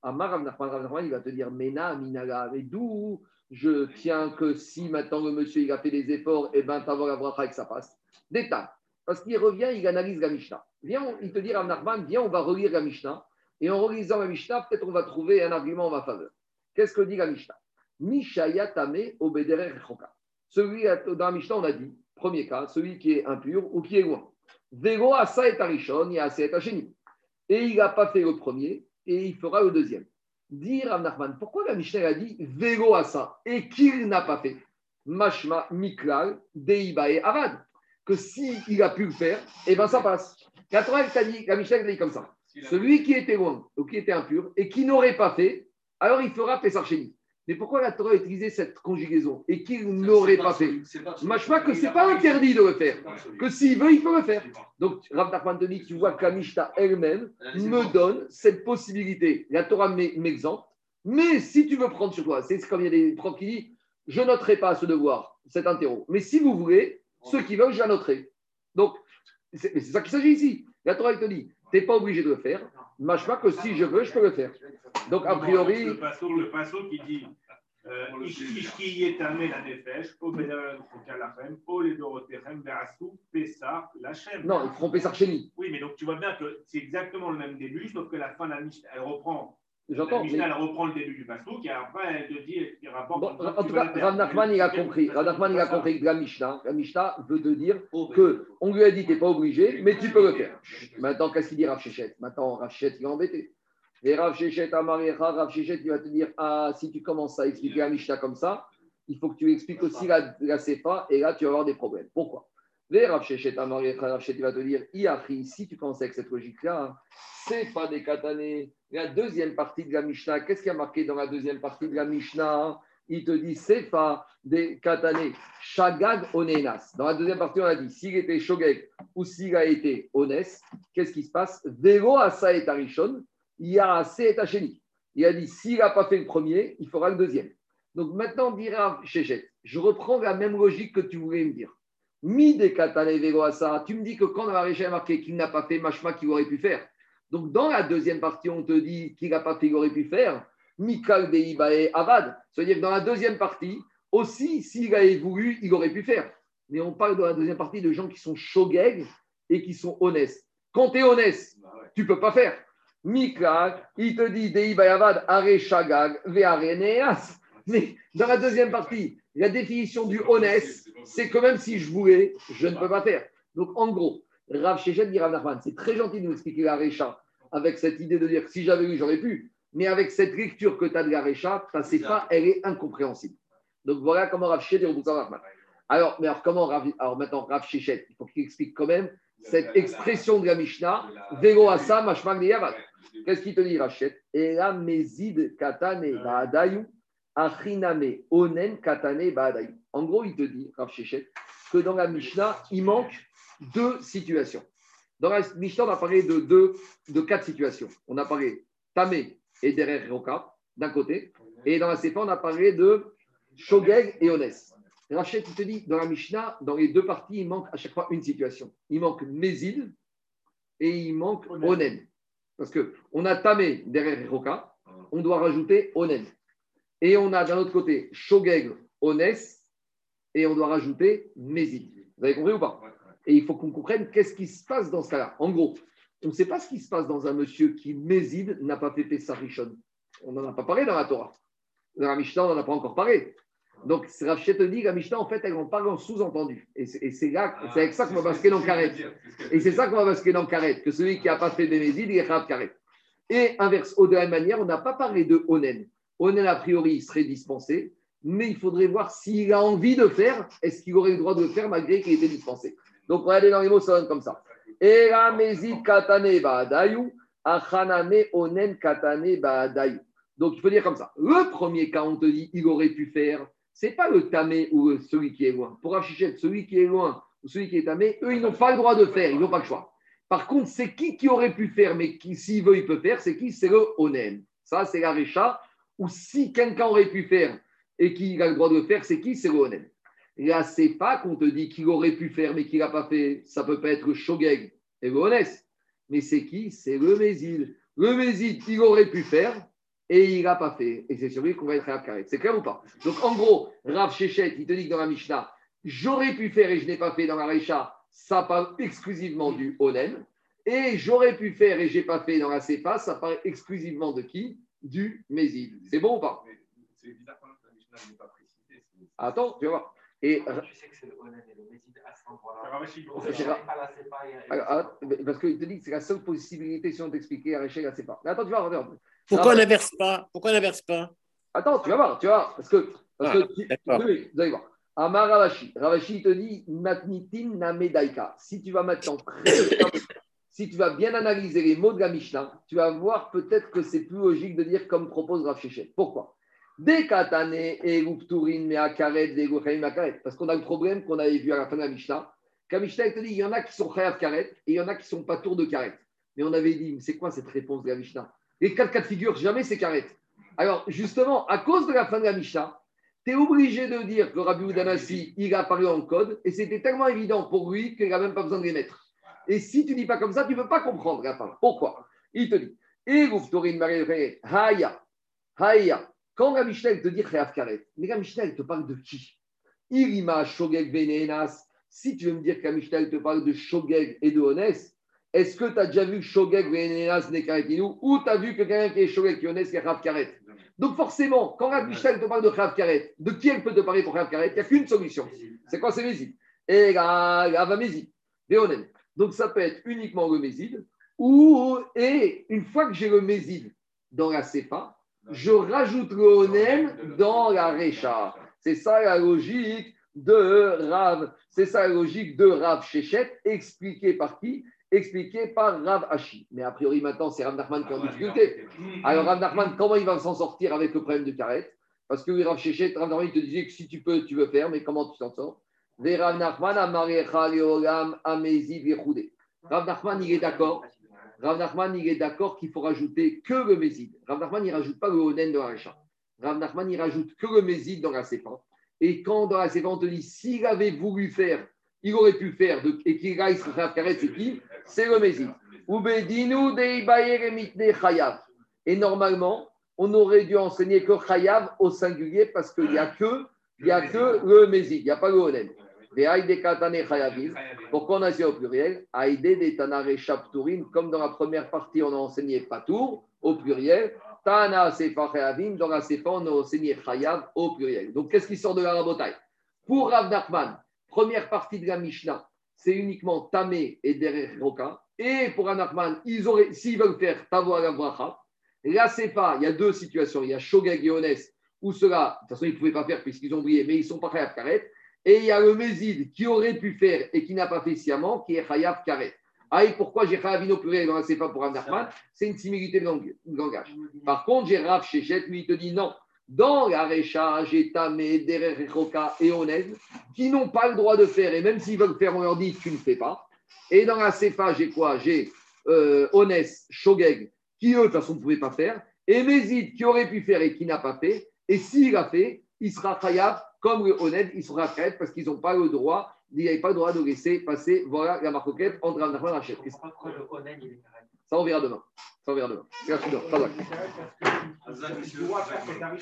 Amar Rav Nachman, Rav Nachman, il va te dire Mena, Minaga. Mais d'où je tiens que si maintenant le monsieur a fait des efforts, et eh ben t'avoir la bracha et que ça passe. Détail. Parce qu'il revient, il analyse la Mishnah. Viens, il te dit, Rav Nachman, viens, on va relire la Mishnah. Et en relisant la Mishnah, peut-être on va trouver un argument en ma faveur. Qu'est-ce que dit la Mishnah? Mishayatame obederer. Celui dans la Mishnah, on a dit, premier cas, celui qui est impur ou qui est loin. Vego asa et arishon, et asa et Et il n'a pas fait le premier, et il fera le deuxième. Dire Rav Nachman, pourquoi la Mishnah a dit Vego asa et qu'il n'a pas fait? Mashma miklal deibae avad que s'il il a pu le faire, eh bien ça passe. 80 dit, la Mishnah a dit comme ça. Celui qui était loin ou qui était impur et qui n'aurait pas fait, alors il fera Pessar Mais pourquoi la Torah a utilisé cette conjugaison et qu'il n'aurait pas, fait Machma que ce n'est pas interdit de le faire. Que s'il veut, il peut le faire. Donc, Rav Nachman te dit, tu vois que la elle-même me donne cette possibilité. La Torah m'exempte. Mais si tu veux prendre sur toi, c'est comme il y a des profs qui disent, je noterai pas ce devoir, cet interro. Mais si vous voulez, ceux qui veulent, j'annoterai. Donc, c'est ça qu'il s'agit ici. La Torah te dit, tu n'es pas obligé de le faire. Machma que si je veux, je peux le faire. Donc, a priori. Le passo, le passo qui dit. Non, ils feront pesar chéni. Oui, mais donc tu vois bien que c'est exactement le même début, sauf que la fin de la Mishnah, elle reprend J'entends. Mishnah, reprend le début du et après, elle te dit, il rapporte. Bon, en tout cas, Rav Nachman, il a compris. Rav Nachman, il a compris que la Mishnah, la Mishnah veut te dire que on lui a dit, tu n'es pas obligé, mais tu peux le faire. Maintenant, qu'est-ce qu'il dit Rav Shechet? Maintenant, Rav Shechet, il est embêté. Et Rav Shechet, Amarecha, Rav Shechet, il va te dire, ah, si tu commences à expliquer la Mishnah comme ça, il faut que tu expliques aussi la, la Sefa, et là, tu vas avoir des problèmes. Pourquoi? Les va te dire, Iachri, si tu commences avec cette logique-là, c'est pas des katanés la deuxième partie de la Mishnah, qu'est-ce qui a marqué dans la deuxième partie de la Mishnah Il te dit Sefa des Katane, Shagag Onenas. Dans la deuxième partie, on a dit s'il était Shogeg ou s'il a été Ones, qu'est-ce qui se passe? Vero Asa et Arishon, Yarase et Hacheni. Il a dit s'il n'a pas fait le premier, il fera le deuxième. Donc maintenant, dira Chéchet, je reprends la même logique que tu voulais me dire. Mi des tu me dis que quand on a marqué qu'il n'a pas fait Mashma qu'il aurait pu faire. Donc, dans la deuxième partie, on te dit qu'il n'a pas fait, il aurait pu faire. Mikal Deibae Avad. C'est-à-dire que dans la deuxième partie, aussi, s'il avait voulu, il aurait pu faire. Mais on parle dans la deuxième partie de gens qui sont shogeg et qui sont honnêtes. Quand tu es honnête, tu ne peux pas faire. Mikal, il te dit Deibae Avad, Are Shagag, Neas. Mais dans la deuxième partie, la définition du honnête, c'est que même si je voulais, je ne peux pas faire. Donc, en gros, Rav Shechet dit Rav Nachman, c'est très gentil de nous expliquer la Récha avec cette idée de dire si j'avais eu, j'aurais pu. Mais avec cette lecture que tu as de la Récha, ta Sefa, elle est incompréhensible. Donc voilà comment Rav Shechet dit Alors, mais alors comment Rav, alors maintenant Rav Shechet, il faut qu'il explique quand même cette expression de la Mishnah, Vero Asa Mashmag Yavat. Qu'est-ce qu'il te dit, Rachet Et la Mezid Katane Achiname Onen Katane. En gros, il te dit, que dans la Mishnah, il manque deux situations. Dans la Mishnah, on a parlé de, deux, de quatre situations. On a parlé Tamé et Derer Roka, d'un côté. Et dans la Sefa, on a parlé de Shogeg et Ones. Rachel, il te dit, dans la Mishnah, dans les deux parties, il manque à chaque fois une situation. Il manque Mézid et il manque Onen. Parce qu'on a Tamé derrière Roka, on doit rajouter Onen. Et on a d'un autre côté Shogeg, Ones, et on doit rajouter Mézid. Vous avez compris ou pas Et il faut qu'on comprenne qu'est-ce qui se passe dans ce cas-là. En gros, on ne sait pas ce qui se passe dans un monsieur qui, Mézid, n'a pas fait Pessah On n'en a pas parlé dans la Torah. Dans la Mishnah, on n'en a pas encore parlé. Donc, Rav te dit, la Mishnah, en fait, elle en parle en sous-entendu. Et c'est là, c'est avec ça qu'on va basculer dans Karet. Et c'est ça qu'on va basculer dans Karet, que celui qui n'a pas fait Bémézid, il est Karet. Et inverse, de la même manière, on n'a pas parlé de Onen. Onen, a priori, serait dispensé, mais il faudrait voir s'il a envie de faire, est-ce qu'il aurait le droit de le faire malgré qu'il était dispensé. Donc, aller dans les mots, ça donne comme ça. Donc, il faut dire comme ça. Le premier cas, on te dit, il aurait pu faire c'est pas le tamé ou celui qui est loin. Pour Rachichet, celui qui est loin ou celui qui est tamé, eux, ils n'ont pas le droit de faire, ils n'ont pas le choix. Par contre, c'est qui qui aurait pu faire, mais qui, s'il veut, il peut faire, c'est qui? C'est le onen. Ça, c'est la récha. Ou si quelqu'un aurait pu faire et qui a le droit de le faire, c'est qui C'est le onen. Là, c'est pas qu'on te dit qu'il aurait pu faire, mais qu'il n'a pas fait. Ça peut pas être shogeg et le. Mais c'est qui? C'est le mésil. Le mésil, il aurait pu faire, et il n'a pas fait. Et c'est sur lui qu'on va être Rav. C'est clair ou pas? Donc en gros, Rav Shechet, il te dit dans la Mishnah, j'aurais pu faire et je n'ai pas fait dans la Recha, ça parle exclusivement du Onen. Et j'aurais pu faire et je n'ai pas fait dans la Sefa, ça parle exclusivement de qui? Du Mézid. C'est bon ou pas? C'est bizarre que la Mishnah n'est pas précisée. Attends, tu vas voir. Et, tu sais que c'est le Onen et le Mézid à cet endroit-là. Parce qu'il te dit que c'est la seule possibilité si on t'expliquait à Récha la Sefa. Mais attends, tu vas voir. Pourquoi on n'inverse pas? Pourquoi on n'inverse pas? Attends, tu vas voir, tu vas voir. Parce que, parce que ah, vous allez voir. Amar Ravashi. Ravashi te dit Matnitin Namedaika. Si tu vas maintenant si tu vas bien analyser les mots de la Mishnah, tu vas voir peut-être que c'est plus logique de dire comme propose Rav Shechet. Pourquoi? Parce qu'on a le problème qu'on avait vu à la fin de la Mishnah. La te dit il y en a qui sont Chayav Karet et il y en a qui sont pas tour de Karet. Mais on avait dit c'est quoi cette réponse de la Mishnah? Les quatre cas de figure, jamais c'est carré. Alors, justement, à cause de la fin de la Mishnah, tu es obligé de dire que Rabbi Oudanassi, il a parlé en code, et c'était tellement évident pour lui qu'il n'a même pas besoin de les mettre. Et si tu ne dis pas comme ça, tu ne peux pas comprendre la. Pourquoi? Il te dit, Haya, Haya. Quand la Mishnah te dit Khayav Karet, mais la Mishnah te parle de qui? Irima, Shogeg, Venenas. Si tu veux me dire que la Mishnah te parle de Shogeg et de Honest, est-ce que tu as déjà vu Shogeg Venenas Nekaretinu ou tu as vu que quelqu'un qui est Shogeg qui est Rav Karet? Donc forcément, quand Michel te parle de Rav Karet, de qui elle peut te parler pour Rav Karet? Il n'y a qu'une solution. C'est quoi C'est Mézid. Et Rav Mézid. Donc ça peut être uniquement le Mézid ou, et une fois que j'ai le Mézid dans la Sefa, je rajoute le Onen dans la Recha. C'est ça la logique de Rav. C'est ça la logique de Rav Shechet, expliquée par qui? Expliqué par Rav Hashi. Mais a priori, maintenant, c'est Rav Nachman qui est en difficulté. Alors, Rav Nachman, comment il va s'en sortir avec le problème de Karet? Parce que Rav Shechet, Rav Nachman, il te disait que si tu peux, tu veux faire, mais comment tu t'en sors? Rav Nachman, il est d'accord. Rav Nachman, il est d'accord qu'il faut rajouter que le Mézid. Rav Nachman, il rajoute pas le Onen dans la Racha. Rav Nachman, il rajoute que le Mézid dans la Sépan. Et quand dans la Sépan, on te dit, s'il avait voulu faire, il aurait pu faire, et qu'il il serait faire c'est qui? C'est le Mézid. Et normalement, on aurait dû enseigner que Chayav au singulier parce qu'il n'y a que, il a que le Mézid, il n'y a pas le Onen. Pourquoi on a dit au pluriel comme dans la première partie, on a enseigné Patour au pluriel. Tana Sefa Chayavim, dans la Sefa, on a enseigné Chayav au pluriel. Donc, qu'est-ce qui sort de la rabotaille? Pour Rav Nachman, première partie de la Mishnah, c'est uniquement Tamé et Derech Roka. Et pour un Nachman, s'ils veulent faire Tavo la Bracha, Là, c'est pas, il y a deux situations. Il y a Shogeg et Onès, où ceux-là, de toute façon, ils ne pouvaient pas faire puisqu'ils ont brillé, mais ils ne sont pas Khayab Karet. Et il y a le Mézid qui aurait pu faire et qui n'a pas fait sciemment, qui est Khayab Karet. Ah, et pourquoi j'ai Khayavino pluriel dans la CFA pour Nachman C'est une similarité de lang- de langage. Par contre, j'ai Rav Shechet, lui, il te dit non. Dans la Recha, j'ai Tamé, Derer, Rechoka et Onez, qui n'ont pas le droit de faire, et même s'ils veulent faire, on leur dit tu ne fais pas. Et dans la CFA, j'ai quoi? J'ai euh, Onès, Shogeg, qui eux, de toute façon, ne pouvaient pas faire, et Mézid, qui aurait pu faire et qui n'a pas fait. Et s'il a fait, il sera Khayab, comme le Oned, il sera Khayab parce qu'ils n'ont pas le droit, il n'avait pas le droit de laisser passer. Voilà la marcoquette entre Rav Nachman et Rachel. Ça, on verra demain. Ça, on verra demain. Merci,